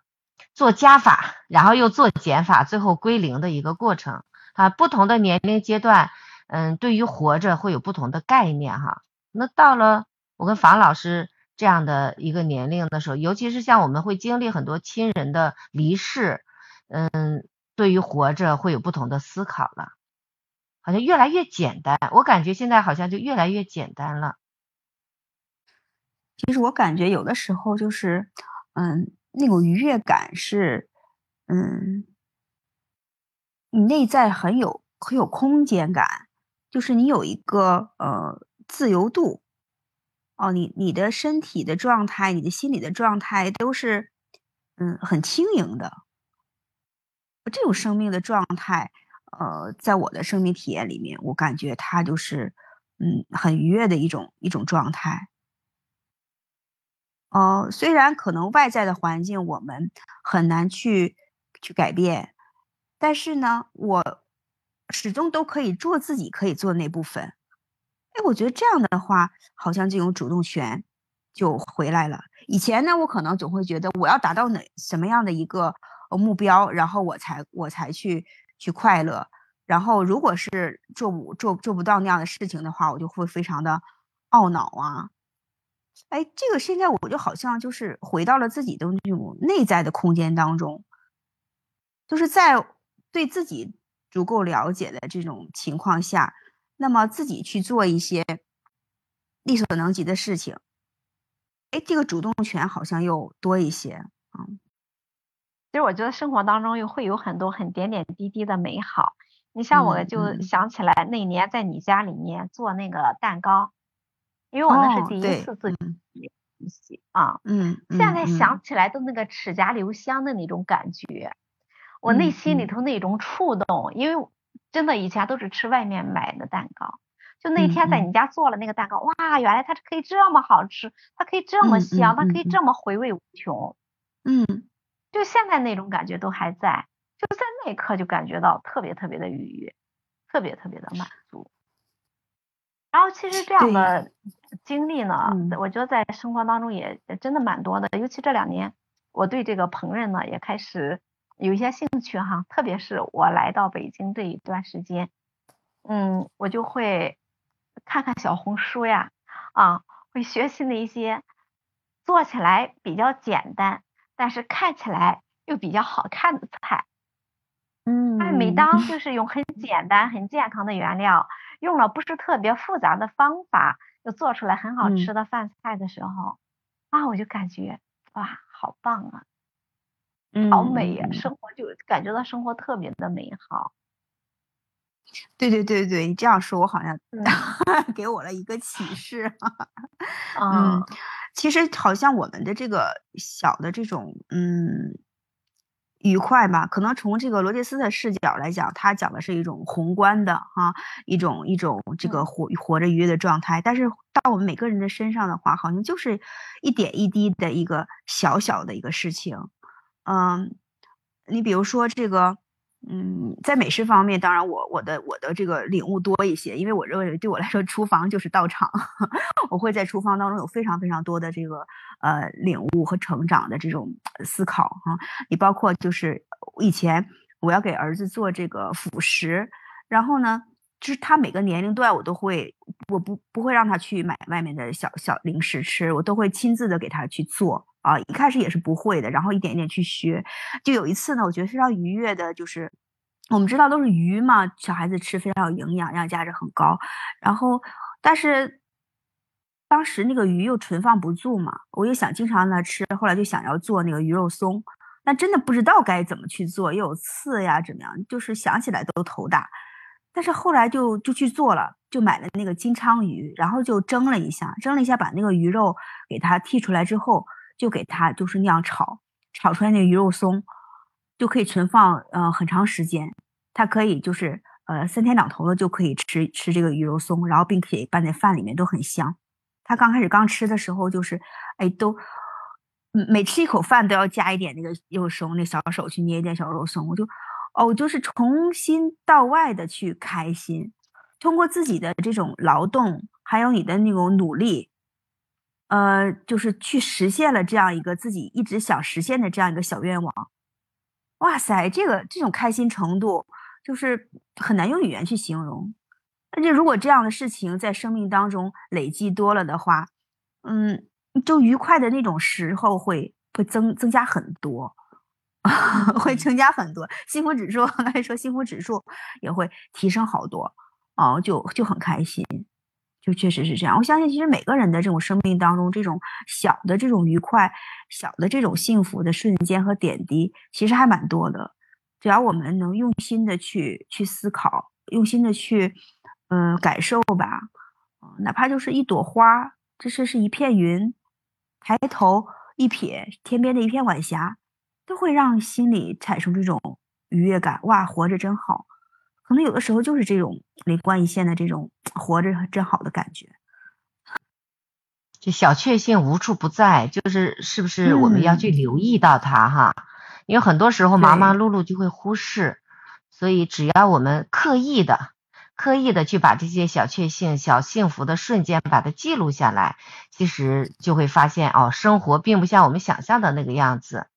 做加法，然后又做减法，最后归零的一个过程啊。不同的年龄阶段，嗯，对于活着会有不同的概念哈。那到了我跟房老师这样的一个年龄的时候，尤其是像我们会经历很多亲人的离世，嗯，对于活着会有不同的思考了，好像越来越简单。我感觉现在好像就越来越简单了。其实我感觉有的时候就是，嗯，那种愉悦感是，嗯，你内在很有很有空间感，就是你有一个呃自由度，哦，你你的身体的状态，你的心理的状态都是，嗯，很轻盈的。这种生命的状态，呃，在我的生命体验里面，我感觉它就是，嗯，很愉悦的一种一种状态。哦，虽然可能外在的环境我们很难去去改变，但是呢，我始终都可以做自己可以做的那部分。哎，我觉得这样的话，好像这种主动权就回来了。以前呢，我可能总会觉得我要达到哪什么样的一个目标，然后我才我才去去快乐。然后如果是做不做做不到那样的事情的话，我就会非常的懊恼啊。哎，这个现在我就好像就是回到了自己的那种内在的空间当中，就是在对自己足够了解的这种情况下，那么自己去做一些力所能及的事情。哎，这个主动权好像又多一些啊。其实我觉得生活当中又会有很多很点点滴滴的美好。你像我就想起来那年在你家里面做那个蛋糕。因为我那是第一次自己啊，嗯，现在想。起来都那个齿颊留香的那种感觉，我内心里头那种触动，因为真的以前都是吃外面买的蛋糕，就那天在你家做了那个蛋糕，哇，原来它可以这么好吃，它可以这么香，它可以这么回味无穷，嗯，就现在那种感觉都还在，就在那一刻就感觉到特别特别的愉悦，特别特别的满足。然后其实这样的经历呢，我觉得在生活当中也真的蛮多的，尤其这两年，我对这个烹饪呢也开始有一些兴趣哈，特别是我来到北京这一段时间，嗯，我就会看看小红书呀，啊，会学习那些做起来比较简单，但是看起来又比较好看的菜，嗯，哎，每当就 是用很简单、很健康的原料。用了不是特别复杂的方法，就做出来很好吃的饭菜的时候，啊，我就感觉哇，好棒啊，好美呀，生活就感觉到生活特别的美好。对对对对，你这样说，我好像 给我了一个启示。嗯，其实好像我们的这个小的这种，嗯。愉快吧，可能从这个罗杰斯的视角来讲，他讲的是一种宏观的哈，一种一种这个活活着愉悦的状态。但是到我们每个人的身上的话，好像就是一点一滴的一个小小的一个事情。嗯，你比如说这个。嗯，在美食方面，当然我我的我的这个领悟多一些，因为我认为对我来说，厨房就是道场，我会在厨房当中有非常非常多的这个呃领悟和成长的这种思考哈。你包括就是以前我要给儿子做这个辅食，然后呢，就是他每个年龄段我都会，我不不会让他去买外面的小小零食吃，我都会亲自的给他去做。啊，一开始也是不会的，然后一点一点去学。就有一次呢，我觉得非常愉悦的，就是我们知道都是鱼嘛，小孩子吃非常有营养，营养价值很高。然后，但是当时那个鱼又存放不住嘛，我又想经常的吃，后来就想要做那个鱼肉松，但真的不知道该怎么去做，又有刺呀，怎么样？就是想起来都头大。但是后来就就去做了，就买了那个金鲳鱼，然后就蒸了一下，蒸了一下，把那个鱼肉给它剔出来之后，就给它就是那样炒，炒出来那个鱼肉松就可以存放呃很长时间，它可以就是呃三天两头的就可以吃吃这个鱼肉松，然后并且拌在饭里面都很香。他刚开始刚吃的时候就是哎都每吃一口饭都要加一点那个肉松，那小手去捏一点小肉松，我就。哦，就是从心到外的去开心，通过自己的这种劳动，还有你的那种努力，呃，就是去实现了这样一个自己一直想实现的这样一个小愿望。哇塞，这个这种开心程度，就是很难用语言去形容。而且如果这样的事情在生命当中累积多了的话，嗯，就愉快的那种时候会会增增加很多。会增加很多幸福指数，刚才说幸福指数也会提升好多哦，就就很开心，就确实是这样。我相信，其实每个人的这种生命当中，这种小的这种愉快、小的这种幸福的瞬间和点滴，其实还蛮多的。只要我们能用心的去去思考，用心的去嗯感受吧，哪怕就是一朵花，这是是一片云，抬头一瞥天边的一片晚霞。都会让心里产生这种愉悦感，哇，活着真好。可能有的时候就是这种灵光一线的这种活着真好的感觉。就小确幸无处不在，就是是不是我们要去留意到它哈？因为很多时候忙忙碌碌就会忽视，所以只要我们刻意的、刻意的去把这些小确幸、小幸福的瞬间把它记录下来，其实就会发现哦，生活并不像我们想象的那个样子。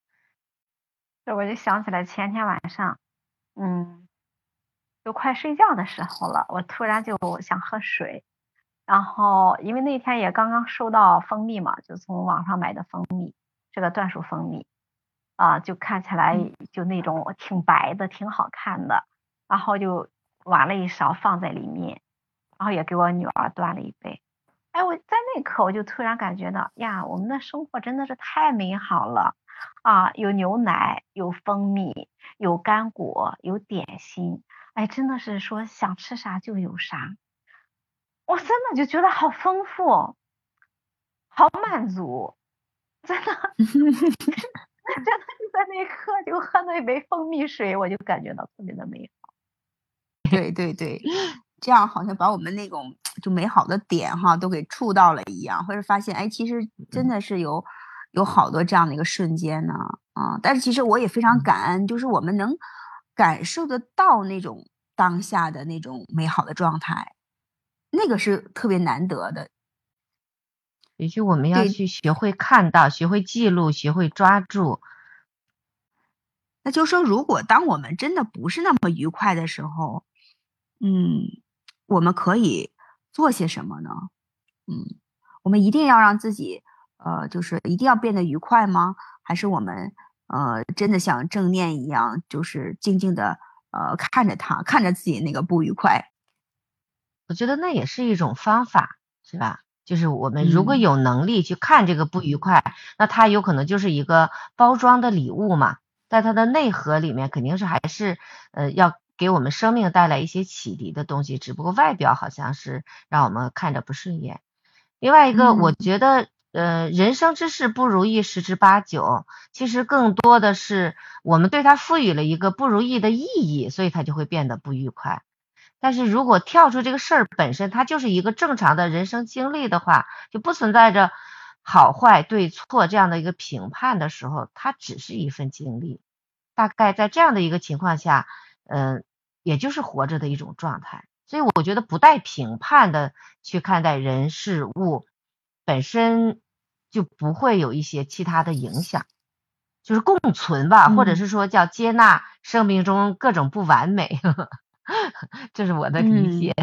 我就想起来前天晚上，嗯，就快睡觉的时候了，我突然就想喝水，然后因为那天也刚刚收到蜂蜜嘛，就从网上买的蜂蜜，这个椴树蜂蜜，啊，就看起来就那种挺白的，挺好看的，然后就挖了一勺放在里面，然后也给我女儿端了一杯，哎，我在那刻我就突然感觉到呀，我们的生活真的是太美好了。啊，有牛奶，有蜂蜜，有干果，有点心，哎，真的是说想吃啥就有啥，我真的就觉得好丰富，好满足，真的，真的就在那一刻就喝那杯蜂蜜水，我就感觉到特别的美好。对对对，这样好像把我们那种就美好的点哈都给触到了一样，或者发现哎，其实真的是有。有好多这样的一个瞬间呢，啊！但是其实我也非常感恩，就是我们能感受得到那种当下的那种美好的状态，那个是特别难得的。也就我们要去学会看到，学会记录，学会抓住。那就说，如果当我们真的不是那么愉快的时候，嗯，我们可以做些什么呢？嗯，我们一定要让自己。呃，就是一定要变得愉快吗？还是我们呃真的像正念一样，就是静静的呃看着它，看着自己那个不愉快？我觉得那也是一种方法，是吧？就是我们如果有能力去看这个不愉快，那它有可能就是一个包装的礼物嘛，在它的内核里面肯定是还是呃要给我们生命带来一些启迪的东西，只不过外表好像是让我们看着不顺眼。另外一个，我觉得。呃，人生之事不如意十之八九，其实更多的是我们对他赋予了一个不如意的意义，所以他就会变得不愉快。但是如果跳出这个事儿本身，它就是一个正常的人生经历的话，就不存在着好坏对错这样的一个评判的时候，它只是一份经历。大概在这样的一个情况下，嗯，也就是活着的一种状态。所以我觉得不带评判的去看待人事物。本身就不会有一些其他的影响，就是共存吧，或者是说叫接纳生命中各种不完美，这是我的理解。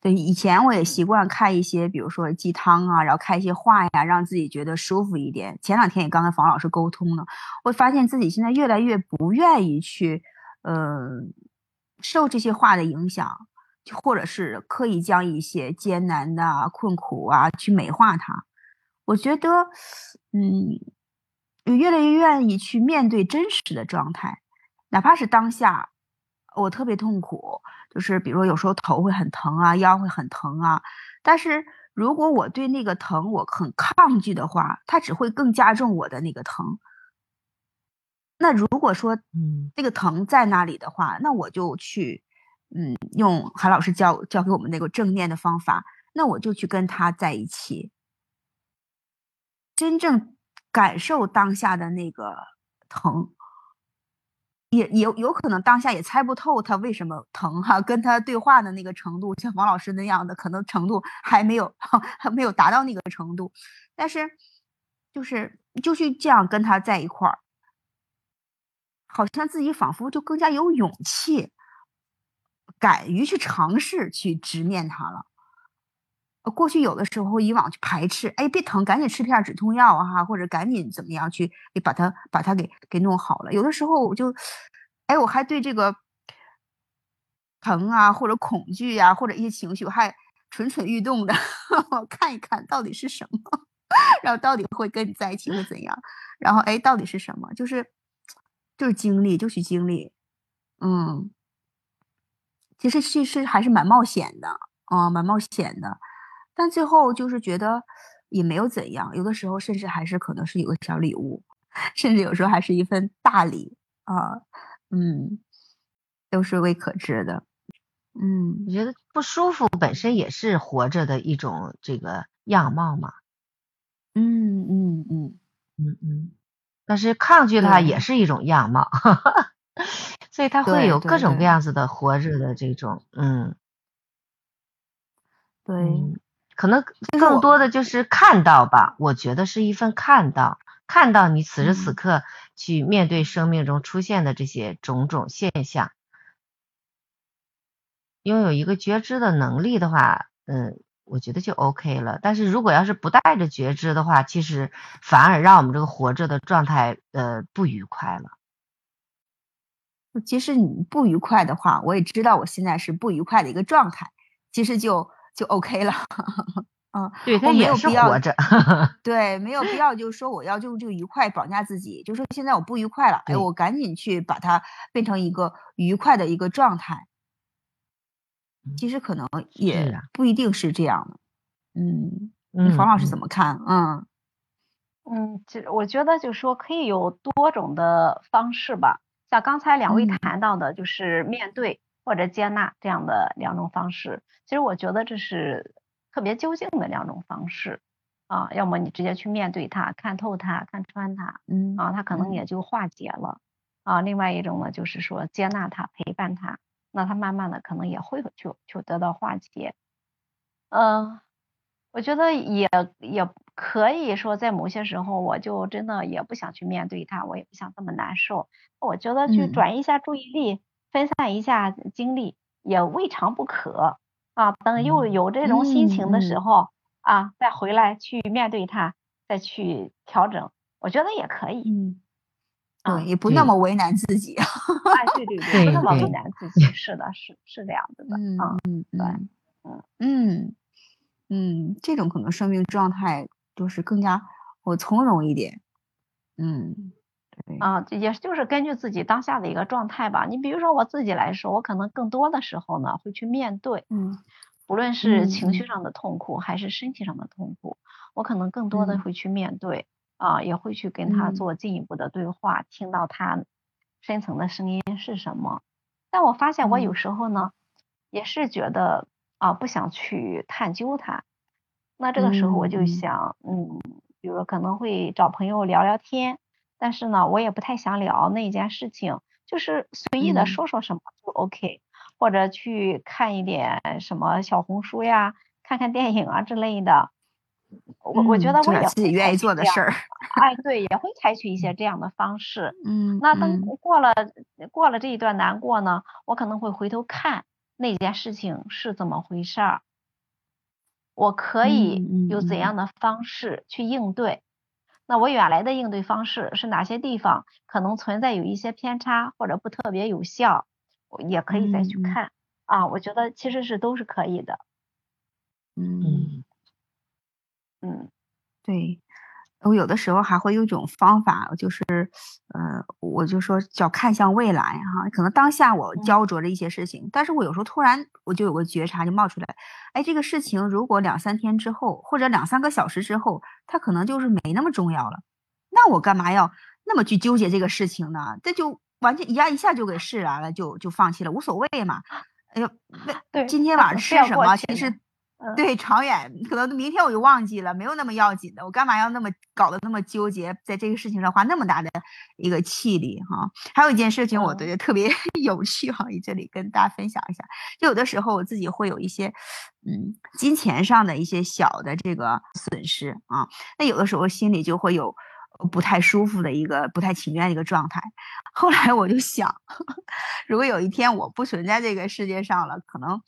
对，以前我也习惯看一些，比如说鸡汤啊，然后看一些话呀，让自己觉得舒服一点。前两天也刚跟房老师沟通了，我发现自己现在越来越不愿意去嗯，受这些话的影响，就或者是刻意将一些艰难的困苦啊去美化它。我觉得，嗯，越来越愿意去面对真实的状态，哪怕是当下我特别痛苦，就是比如说有时候头会很疼啊，腰会很疼啊，但是如果我对那个疼我很抗拒的话，它只会更加重我的那个疼。那如果说，嗯，这个疼在那里的话，那我就去，嗯，用韩老师教教给我们那个正念的方法，那我就去跟他在一起，真正感受当下的那个疼，也有有可能当下也猜不透他为什么疼哈，跟他对话的那个程度，像王老师那样的可能程度还没有 还没有达到那个程度，但是就是就去这样跟他在一块儿。好像自己仿佛就更加有勇气，敢于去尝试去直面它了。过去有的时候以往去排斥，哎，别疼，赶紧吃片止痛药啊，或者赶紧怎么样去把它把它给给弄好了。有的时候我就，哎，我还对这个疼啊，或者恐惧呀，或者一些情绪，我还蠢蠢欲动的，我看一看到底是什么，然后到底会跟你在一起会怎样，然后哎，到底是什么，就是。就是经历，就去经历，嗯，其实其实还是蛮冒险的，啊，蛮冒险的，但最后就是觉得也没有怎样，有的时候甚至还是可能是有个小礼物，甚至有时候还是一份大礼啊，嗯，都是未可知的，嗯，我觉得不舒服本身也是活着的一种这个样貌嘛，嗯嗯嗯。嗯嗯。但是抗拒它也是一种样貌，所以他会有各种各样子的活着的这种，嗯，对，可能更多的就是看到吧，我觉得是一份看到，看到你此时此刻去面对生命中出现的这些种种现象，拥有一个觉知的能力的话，嗯。我觉得就 OK 了，但是如果要是不带着觉知的话，其实反而让我们这个活着的状态呃不愉快了。其实你不愉快的话，我也知道我现在是不愉快的一个状态，其实就就 OK 了。嗯，对他也是活着。对，没有必要就是说我要用这个愉快绑架自己，就说现在我不愉快了，哎，我赶紧去把它变成一个愉快的一个状态。其实可能也不一定是这样的，嗯，黄老师怎么看？嗯嗯，其实我觉得就是说可以有多种的方式吧，像刚才两位谈到的，就是面对或者接纳这样的两种方式。其实我觉得这是特别究竟的两种方式啊，要么你直接去面对它，看透它，看穿它，嗯啊，它可能也就化解了啊。另外一种呢，就是说接纳它，陪伴它。那它慢慢的可能也会就就得到化解，嗯，我觉得也也可以说在某些时候我就真的也不想去面对他，我也不想这么难受，我觉得去转移一下注意力，分散一下精力也未尝不可啊。等又有这种心情的时候啊，再回来去面对他，再去调整，我觉得也可以。嗯。对，也不那么为难自己。哎，对对对，不那么为难自己，是的，是是这样子的。嗯嗯，对，嗯嗯嗯，这种可能生命状态就是更加我从容一点。嗯，对啊，也就是根据自己当下的一个状态吧。你比如说我自己来说，我可能更多的时候呢会去面对，嗯，不论是情绪上的痛苦还是身体上的痛苦，我可能更多的会去面对。啊，也会去跟他做进一步的对话，听到他深层的声音是什么。但我发现我有时候呢，也是觉得啊，不想去探究它。那这个时候我就想，嗯，比如可能会找朋友聊聊天，但是呢，我也不太想聊那件事情，就是随意的说说什么就 OK，或者去看一点什么小红书呀，看看电影啊之类的。我我觉得我也自己愿意做的事儿，哎，对，也会采取一些这样的方式。嗯，那等过了过了这一段难过呢，我可能会回头看那件事情是怎么回事儿，我可以有怎样的方式去应对。那我原来的应对方式是哪些地方可能存在有一些偏差或者不特别有效，我也可以再去看啊。我觉得其实是都是可以的。嗯嗯，对。我有的时候还会有一种方法，就是，呃，我就说叫看向未来哈。可能当下我焦灼着一些事情，但是我有时候突然我就有个觉察就冒出来，哎，这个事情如果两三天之后或者两三个小时之后，它可能就是没那么重要了。那我干嘛要那么去纠结这个事情呢？这就完全一下一下就给释然了，就就放弃了，无所谓嘛。哎呦，那今天晚上吃什么？其实。对，长远可能明天我就忘记了，没有那么要紧的。我干嘛要那么搞得那么纠结，在这个事情上花那么大的一个气力哈？还有一件事情，我觉得特别 有趣哈，在这里跟大家分享一下。就有的时候我自己会有一些，嗯，金钱上的一些小的这个损失啊，那有的时候心里就会有不太舒服的一个不太情愿的一个状态。后来我就想，如果有一天我不存在这个世界上了，可能，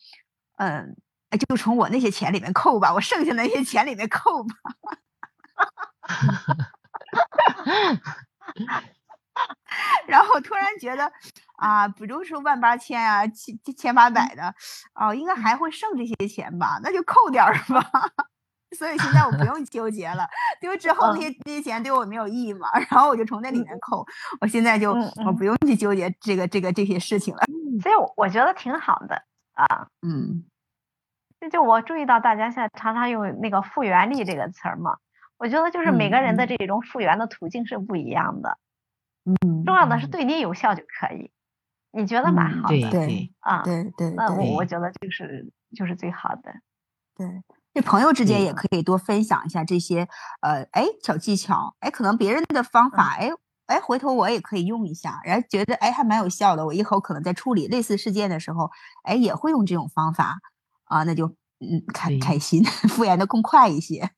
嗯。就从我那些钱里面扣吧，我剩下那些钱里面扣吧。然后突然觉得啊，比如说万八千啊，千千八百的，哦，应该还会剩这些钱吧？那就扣点儿吧。所以现在我不用纠结了，因为之后那些那些钱对我没有意义嘛。然后我就从那里面扣，我现在就我不用去纠结这个这个这些事情了。所以我觉得挺好的啊，嗯。就我注意到大家现在常常用那个复原力这个词儿嘛，我觉得就是每个人的这种复原的途径是不一样的，嗯，重要的是对你有效就可以，你觉得蛮好的，对，啊，对对，那我我。觉得就是就是最好的，对，这朋友之间也可以多分享一下这些，呃，哎，小技巧，哎，可能别人的方法，哎哎，回头我也可以用一下，然后觉得哎还蛮有效的，我以后可能在处理类似事件的时候，哎，也会用这种方法。啊，那就嗯开开心，复原的更快一些。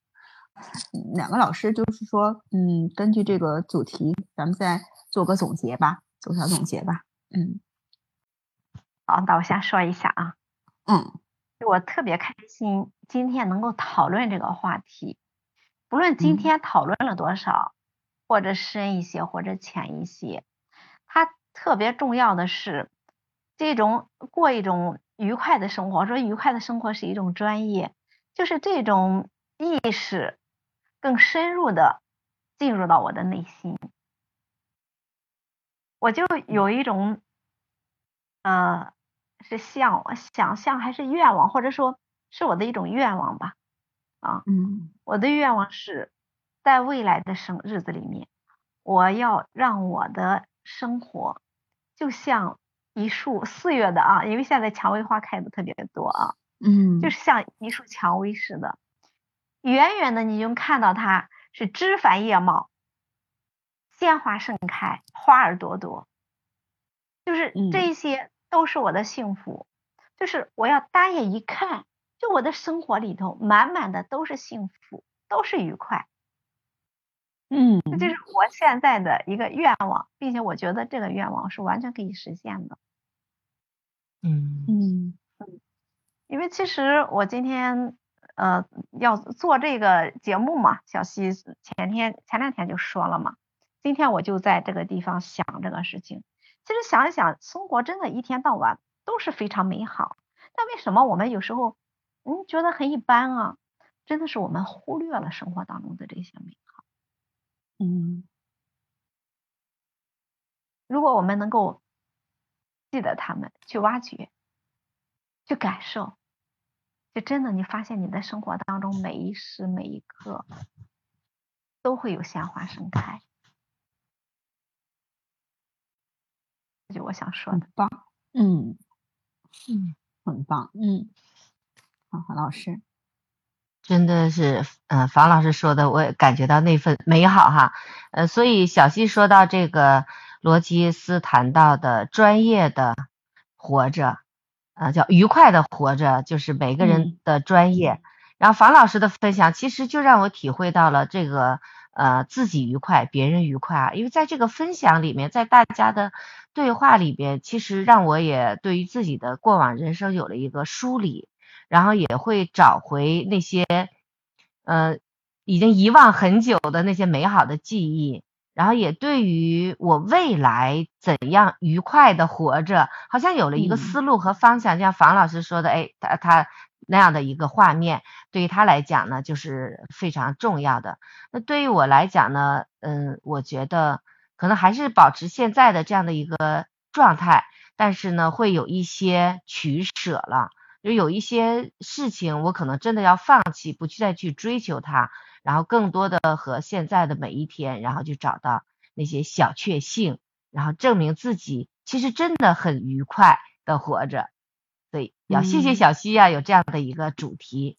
两个老师就是说，嗯，根据这个主题，咱们再做个总结吧，做小总结吧。嗯，好，那我先说一下啊。嗯，我特别开心，今天能够讨论这个话题。不论今天讨论了多少，或者深一些，或者浅一些，它特别重要的是这种过一种。愉快的生活，说愉快的生活是一种专业，就是这种意识更深入的进入到我的内心，我就有一种，呃，是向往、想象还是愿望，或者说是我的一种愿望吧，啊，嗯，我的愿望是在未来的生日子里面，我要让我的生活就像。一束四月的啊，因为现在蔷薇花开的特别多啊，嗯，就是像一束蔷薇似的，远远的你就看到它是枝繁叶茂，鲜花盛开，花儿朵朵，就是这些都是我的幸福，就是我要单眼一看，就我的生活里头满满的都是幸福，都是愉快。嗯，这就是我现在的一个愿望，并且我觉得这个愿望是完全可以实现的。嗯嗯嗯，因为其实我今天呃要做这个节目嘛，小西前天前两天就说了嘛，今天我就在这个地方想这个事情。其实想一想，生活真的一天到晚都是非常美好，但为什么我们有时候嗯觉得很一般啊？真的是我们忽略了生活当中的这些美好。嗯，如果我们能够记得他们，去挖掘，去感受，就真的你发现你的生活当中每一时每一刻都会有鲜花盛开。这就我想说的。棒，嗯嗯，很棒，嗯，好，黄老师。真的是，嗯，房老师说的，我也感觉到那份美好哈，呃，所以小溪说到这个罗辑斯谈到的专业的活着，呃，叫愉快的活着，就是每个人的专业。然后房老师的分享，其实就让我体会到了这个，呃，自己愉快，别人愉快啊。因为在这个分享里面，在大家的对话里边，其实让我也对于自己的过往人生有了一个梳理。然后也会找回那些，呃，已经遗忘很久的那些美好的记忆，然后也对于我未来怎样愉快的活着，好像有了一个思路和方向。就像房老师说的，哎，他他那样的一个画面，对于他来讲呢，就是非常重要的。那对于我来讲呢，嗯，我觉得可能还是保持现在的这样的一个状态，但是呢，会有一些取舍了。就有一些事情，我可能真的要放弃，不去再去追求它，然后更多的和现在的每一天，然后去找到那些小确幸，然后证明自己其实真的很愉快的活着。所以要谢谢小溪啊，有这样的一个主题，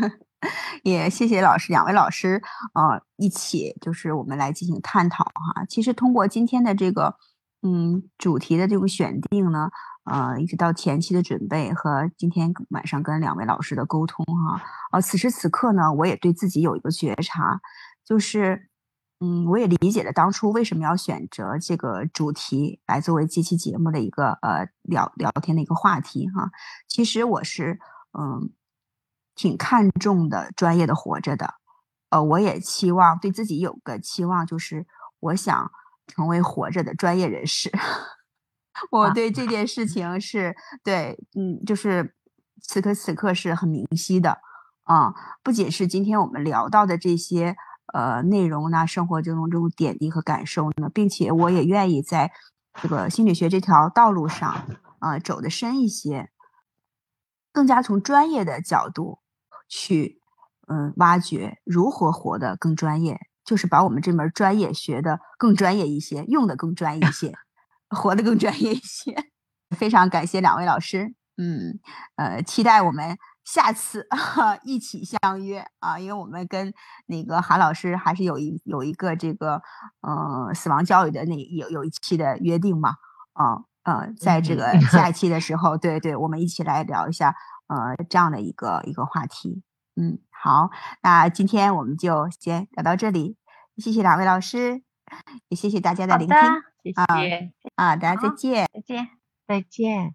也谢谢老师两位老师啊，一起就是我们来进行探讨哈。其实通过今天的这个嗯主题的这个选定呢。呃，一直到前期的准备和今天晚上跟两位老师的沟通哈，呃，此时此刻呢，我也对自己有一个觉察，就是，嗯，我也理解了当初为什么要选择这个主题来作为这期节目的一个呃聊聊天的一个话题哈。其实我是嗯挺看重的专业的活着的，呃，我也期望对自己有个期望，就是我想成为活着的专业人士。我对这件事情是对，嗯，就是此刻此刻是很明晰的啊。不仅是今天我们聊到的这些呃内容呢，生活中这种点滴和感受呢，并且我也愿意在这个心理学这条道路上啊走得深一些，更加从专业的角度去嗯挖掘如何活得更专业，就是把我们这门专业学的更专业一些，用的更专业一些。活得更专业一些，非常感谢两位老师，嗯，呃，期待我们下次 一起相约啊，因为我们跟那个韩老师还是有一有一个这个呃死亡教育的那有有一期的约定嘛，啊呃，在这个 下一期的时候，对对，我们一起来聊一下呃这样的一个一个话题，嗯，好，那今天我们就先聊到这里，谢谢两位老师，也谢谢大家的聆听。谢谢啊，大家再见，再见，再见。